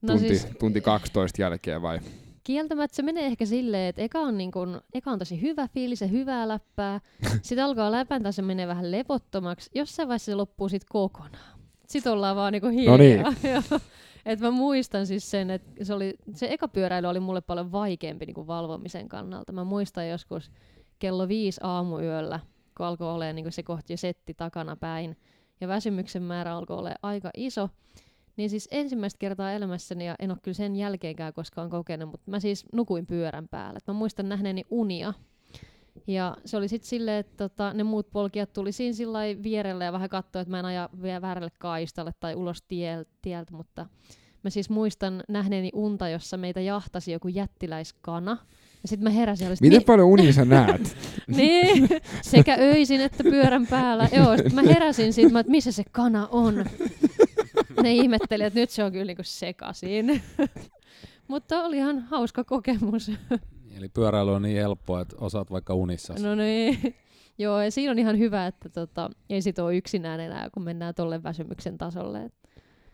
No tunti, siis, tunti 12 jälkeen vai? Kieltämättä se menee ehkä silleen, että eka on, niin kun, eka on tosi hyvä fiilis ja hyvää läppää. Sitten alkaa läpän taas se menee vähän levottomaksi. Jossain vaiheessa se loppuu sitten kokonaan. Sitten ollaan vaan niinku hiljaa. No niin. Et mä muistan siis sen, että se, oli, se eka pyöräily oli mulle paljon vaikeampi niinku valvomisen kannalta. Mä muistan joskus kello viisi aamuyöllä, kun alkoi olemaan niinku se kohti jo setti takana päin. Ja väsymyksen määrä alkoi olla aika iso. Niin siis ensimmäistä kertaa elämässäni, ja en ole kyllä sen jälkeenkään koskaan kokenut, mutta mä siis nukuin pyörän päällä. Et mä muistan nähneeni unia. Ja se oli sitten silleen, että tota, ne muut polkijat tuli siinä sillä vierelle ja vähän katsoi, että mä en aja vielä väärälle kaistalle tai ulos tiel- tieltä, mutta mä siis muistan nähneeni unta, jossa meitä jahtasi joku jättiläiskana. Ja sitten mä heräsin ja oli sit, Miten "Mi- paljon unia sä näet? niin, sekä öisin että pyörän päällä. Joo, sit mä heräsin siitä, että missä se kana on. Ne ihmetteli, että nyt se on kyllä niinku sekasin. Mutta oli ihan hauska kokemus. Eli pyöräily on niin helppoa, että osaat vaikka unissa. No niin. Joo, ja siinä on ihan hyvä, että tota, ei sit ole yksinään enää, kun mennään tolle väsymyksen tasolle. Et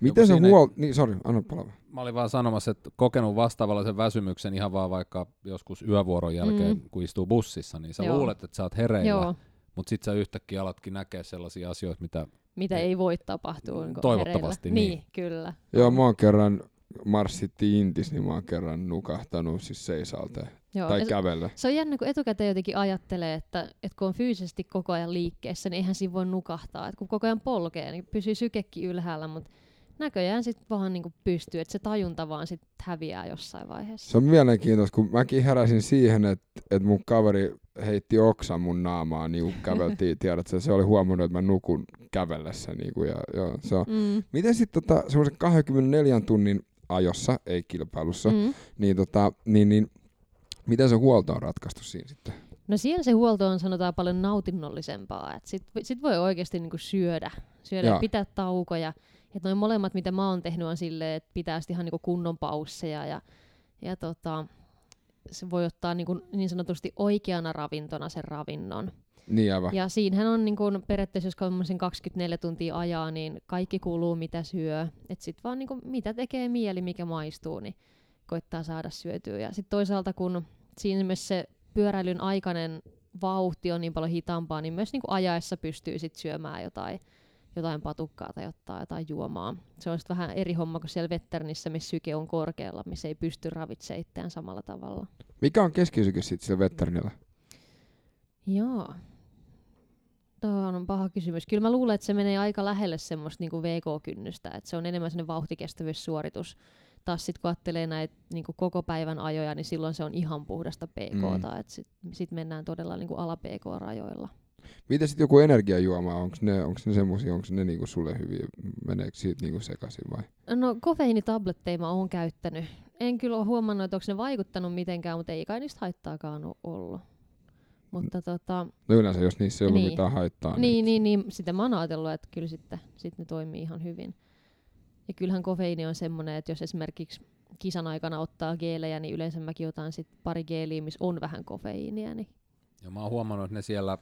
Miten se huol... Niin, sori, anna palaa. Mä olin vaan sanomassa, että kokenut vastaavallaisen väsymyksen ihan vaan vaikka joskus yövuoron jälkeen, Mm. kun istuu bussissa, niin sä Joo. luulet, että sä oot hereillä, Joo, mutta sit sä yhtäkkiä alatkin näkee sellaisia asioita, mitä mitä Niin. ei voi tapahtua. Niin Toivottavasti hereillä. niin. Niin, kyllä. Joo, mä oon kerran marssittiin Intis, niin mä oon kerran nukahtanut siis seisalta Joo. tai se- kävellä. Se on jännä, kun etukäteen jotenkin ajattelee, että, että kun on fyysisesti koko ajan liikkeessä, niin eihän siinä voi nukahtaa. Et kun koko ajan polkee, niin pysyy sykekin ylhäällä, mutta näköjään sitten vaan niin pystyy, että se tajunta vaan sit häviää jossain vaiheessa. Se on mielenkiintoista, kun mäkin heräsin siihen, että, että mun kaveri heitti oksan mun naamaan, niin kun käveltiin, tiedät sä, se oli huomannut, että mä nukun kävellessä. Niin kuin, ja, joo, se on. Mm. Miten sitten tota, semmoisen 24 tunnin ajossa, ei kilpailussa, mm. Niin, tota, niin, niin miten se huolto on ratkaistu siinä sitten? No siellä se huolto on sanotaan paljon nautinnollisempaa. Et sit, sit voi oikeasti niinku syödä, syödä ja pitää taukoja. Et noin molemmat, mitä mä oon tehnyt, on silleen, että pitää sit ihan niinku kunnon pausseja ja, ja tota, se voi ottaa niinku niin sanotusti oikeana ravintona sen ravinnon. Niin aivan. Ja siinähän on niin kun, periaatteessa, jos kolmosen 24 tuntia ajaa, niin kaikki kuuluu mitä syö. Että sitten vaan niin kun, mitä tekee mieli, mikä maistuu, niin koittaa saada syötyä. Ja sitten toisaalta, kun siinä myös se pyöräilyn aikainen vauhti on niin paljon hitaampaa, niin myös niin kun ajaessa pystyy sit syömään jotain, jotain patukkaa tai ottaa jotain juomaa. Se on sit vähän eri homma kuin siellä Vetternissä, missä syke on korkealla, missä ei pysty ravitsemaan itseään samalla tavalla. Mikä on keskisyke sitten sillä vetterinillä? Joo. Tuo on paha kysymys. Kyllä mä luulen, että se menee aika lähelle semmoista niinku VK-kynnystä, että se on enemmän semmoinen vauhtikestävyyssuoritus. Taas sitten kun ajattelee näitä niinku koko päivän ajoja, niin silloin se on ihan puhdasta PKta, mm. että sitten sit mennään todella niinku ala Miten sitten joku energiajuoma, onko ne, onks ne semmosia, onko ne niinku sulle hyviä, meneekö siitä niinku sekaisin vai? No kofeiinitabletteja mä oon käyttänyt. En kyllä ole huomannut, että onko ne vaikuttanut mitenkään, mutta ei kai niistä haittaakaan ole ollut. Mutta tota, No yleensä, jos niissä ei ollut Niin. mitään haittaa. Niin, niin, niin, sitä mä oon ajatellut, että kyllä sitten sit ne toimii ihan hyvin. Ja kyllähän kofeiini on semmoinen, että jos esimerkiksi kisan aikana ottaa geelejä, niin yleensä mäkin otan sit pari geeliä, missä on vähän kofeiinia. Niin. Ja mä oon huomannut, että ne siellä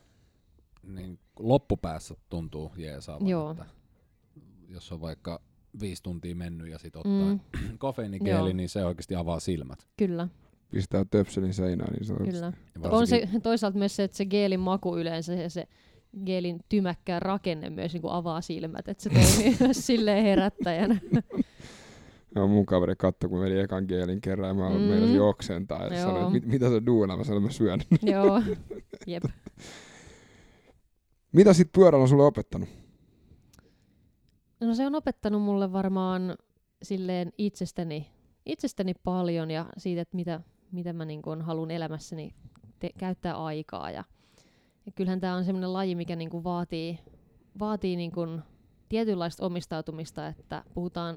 niin loppupäässä tuntuu jeesaavan. Joo. Että jos on vaikka viisi tuntia mennyt ja sitten ottaa Mm, kofeiinigeeli, Joo. niin se oikeasti avaa silmät. kyllä, Pistää töpselin seinään, niin se on kyllä. Ja On se varsinkin- toisaalta myös se, että se geelin maku yleensä ja se geelin tymäkkää rakenne myös niin kuin avaa silmät, että se toimii myös silleen herättäjänä. No, mun kaveri katsoi, kun meni ekan geelin kerran ja mä Mm. mm. meinasin oksentaa. Ja Joo. sanoi, että mit, mitä sä duunaa? Mä sanoin, mä syön. Joo, jep. Mitä sit pyörällä on sulle opettanut? No se on opettanut mulle varmaan silleen itsestäni, itsestäni paljon ja siitä, että mitä, mitä mä niin haluan elämässäni te- käyttää aikaa. Ja, ja kyllähän tämä on semmoinen laji, mikä niin kuin vaatii, vaatii niin kuin tietynlaista omistautumista, että puhutaan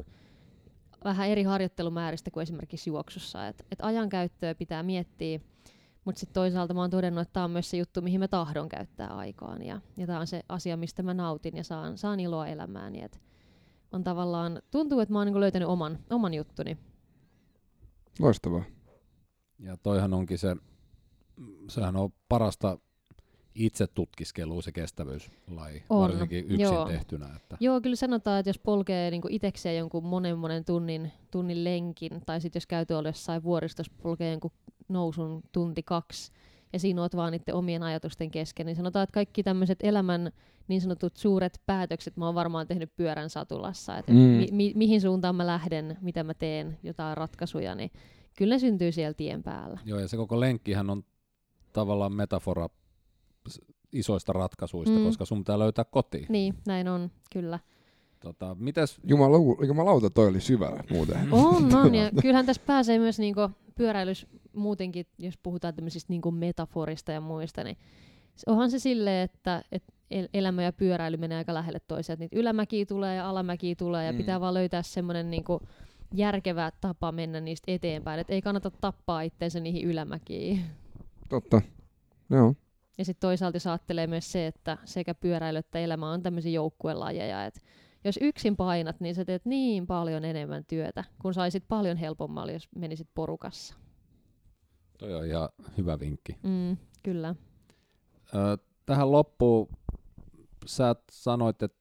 vähän eri harjoittelumääristä kuin esimerkiksi juoksussa. Et, et ajankäyttöä pitää miettiä, mutta sitten toisaalta mä oon todennut, että tämä on myös se juttu, mihin mä tahdon käyttää aikaan. Ja, ja tämä on se asia, mistä mä nautin ja saan, saan iloa elämääni. Et on tavallaan, tuntuu, että mä oon niinku löytänyt oman, oman juttuni. Loistavaa. Ja toihan onkin se, sehän on parasta itse tutkiskelua se kestävyyslaji, On, varsinkin yksin joo. tehtynä. Että Joo, kyllä sanotaan, että jos polkee niinku itsekseen jonkun monen monen tunnin, tunnin lenkin, tai sitten jos käyty olla jossain vuoristossa, polkee jonkun nousun tunti kaksi, ja siinä oot vaan niiden omien ajatusten kesken, niin sanotaan, että kaikki tämmöiset elämän niin sanotut suuret päätökset mä oon varmaan tehnyt pyörän satulassa, että Mm. mi- mi- mihin suuntaan mä lähden, mitä mä teen, jotain ratkaisuja, niin kyllä ne syntyy siellä tien päällä. Joo, ja se koko lenkkihän on tavallaan metafora isoista ratkaisuista, Mm. koska sun pitää löytää kotiin. Niin, näin on, kyllä. Tota, mites, Jumala, jumalauta, toi oli syvällä muuten. On, on. Ja kyllähän tässä pääsee myös niinku pyöräilys muutenkin, jos puhutaan tämmöisistä niinku metaforista ja muista, niin onhan se silleen, että et el- elämä ja pyöräily menee aika lähelle toisiaan. Niitä ylämäkiä tulee ja alamäkiä tulee ja Mm. pitää vaan löytää semmoinen niinku järkevä tapa mennä niistä eteenpäin. Et ei kannata tappaa itseensä niihin ylämäkiin. Totta. Joo. Ja sitten toisaalta jos ajattelee myös se, että sekä pyöräily että elämä on tämmöisiä joukkuelajeja, että jos yksin painat, niin sä teet niin paljon enemmän työtä, kun saisit paljon helpommalla, jos menisit porukassa. Toi on ihan hyvä vinkki. Mm, kyllä. Ö, tähän loppuun sä sanoit, että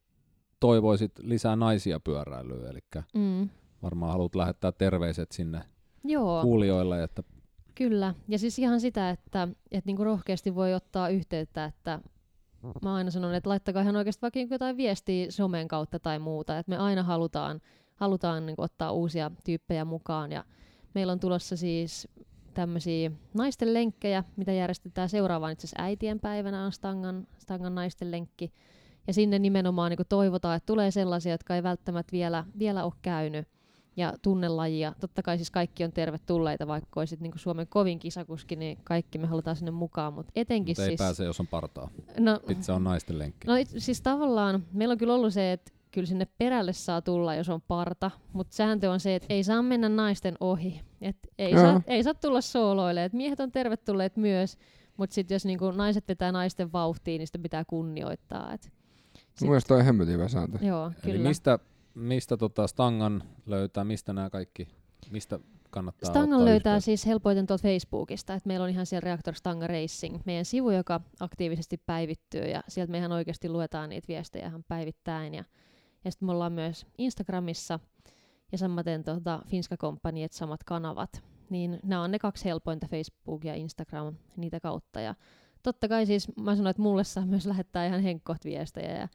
toivoisit lisää naisia pyöräilyyn, eli Mm. varmaan haluat lähettää terveiset sinne Joo, kuulijoille, että kyllä. Ja siis ihan sitä, että, että niinku rohkeasti voi ottaa yhteyttä, että mä aina sanon, että laittakaa ihan oikeasti vaikka niinku jotain viestiä somen kautta tai muuta, että me aina halutaan, halutaan niinku ottaa uusia tyyppejä mukaan. Ja meillä on tulossa siis tämmöisiä naisten lenkkejä, mitä järjestetään seuraavaan itse asiassa äitien päivänä on Stangan, Stangan naisten lenkki. Ja sinne nimenomaan niin toivotaan, että tulee sellaisia, jotka ei välttämättä vielä, vielä ole käynyt ja tunnelajia. Totta kai siis kaikki on tervetulleita, vaikka olisit niin Suomen kovin kisakuski, niin kaikki me halutaan sinne mukaan, mutta etenkin mut ei siis... pääse, jos on partaa. No, Sitten se on naisten lenkki. No siis tavallaan meillä on kyllä ollut se, että kyllä sinne perälle saa tulla, jos on parta, mutta sääntö on se, että ei saa mennä naisten ohi. Et ei, Joo. saa, ei saa tulla sooloille. Et miehet on tervetulleet myös, mutta sitten jos niinku naiset vetää naisten vauhtiin, niin sitä pitää kunnioittaa. Et, Mun mielestä toi on hemmetin hyvä sääntö. joo, Eli kyllä. mistä, mistä tota Stangan löytää, mistä nämä kaikki, mistä kannattaa Stangan ottaa löytää yhteyttä? siis helpoiten tuolta Facebookista, että meillä on ihan siellä Reactor Stanga Racing, meidän sivu, joka aktiivisesti päivittyy ja sieltä me ihan oikeasti luetaan niitä viestejä ihan päivittäin ja, ja sitten me ollaan myös Instagramissa ja samaten tuota Finska Company, että samat kanavat, niin nämä on ne kaksi helpointa, Facebook ja Instagram niitä kautta ja totta kai siis mä sanoin, että mulle saa myös lähettää ihan henkkoht viestejä ja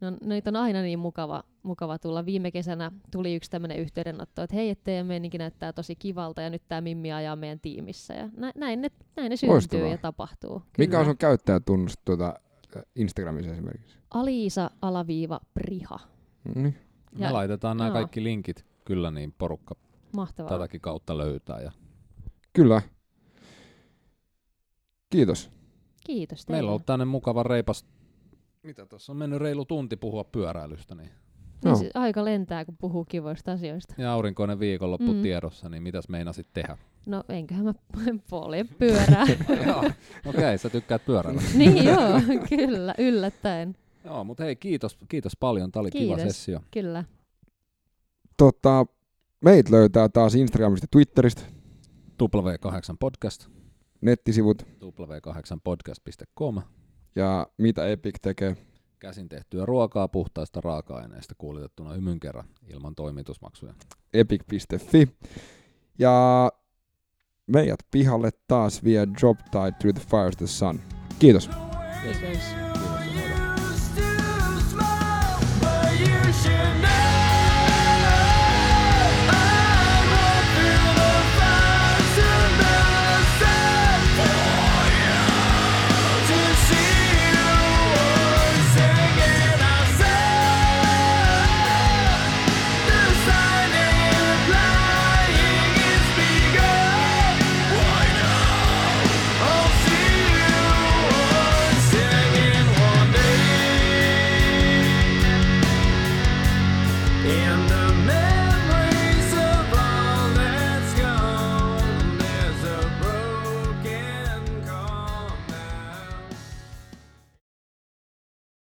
No, niitä on aina niin mukava, mukava tulla. Viime kesänä tuli yksi tämmöinen yhteydenotto, että hei, että teidän meininki näyttää tosi kivalta ja nyt tämä Mimmi ajaa meidän tiimissä. Ja nä- näin, ne, näin ne syntyy Loistavaa. ja tapahtuu. Mikä Kyllä. on sun käyttäjätunnus tuota, Instagramissa esimerkiksi? Aliisa alaviiva priha. Niin. Me Ja- laitetaan nämä kaikki linkit kyllä, niin porukka Mahtavaa. tätäkin kautta löytää. Ja Kyllä. Kiitos. Kiitos teille. meillä on ollut tänne mukava reipas, mitä tuossa on mennyt reilu tunti puhua pyöräilystä, niin Joo. se aika lentää, kun puhuu kivoista asioista. ja aurinkoinen viikonloppu Mm. tiedossa, niin mitäs meinasit tehdä? No enköhän mä polje pyörää. Joo, okei, okay, sä tykkäät pyöräillä. niin joo, kyllä, yllättäen. Joo, mutta hei, kiitos, kiitos paljon, tää oli kiva Kiitos. sessio. Kyllä. Tota, meit löytää taas Instagramista ja Twitteristä, W8 Podcast, nettisivut w8podcast.com. ja mitä Epic tekee. Käsin tehtyä ruokaa puhtaista raaka-aineista kuulitettuna hymyn kerran ilman toimitusmaksuja. epic.fi. Ja meidät pihalle taas vie Job Tide Through the Fires the Sun. Kiitos. Kiitos. Kiitos. passion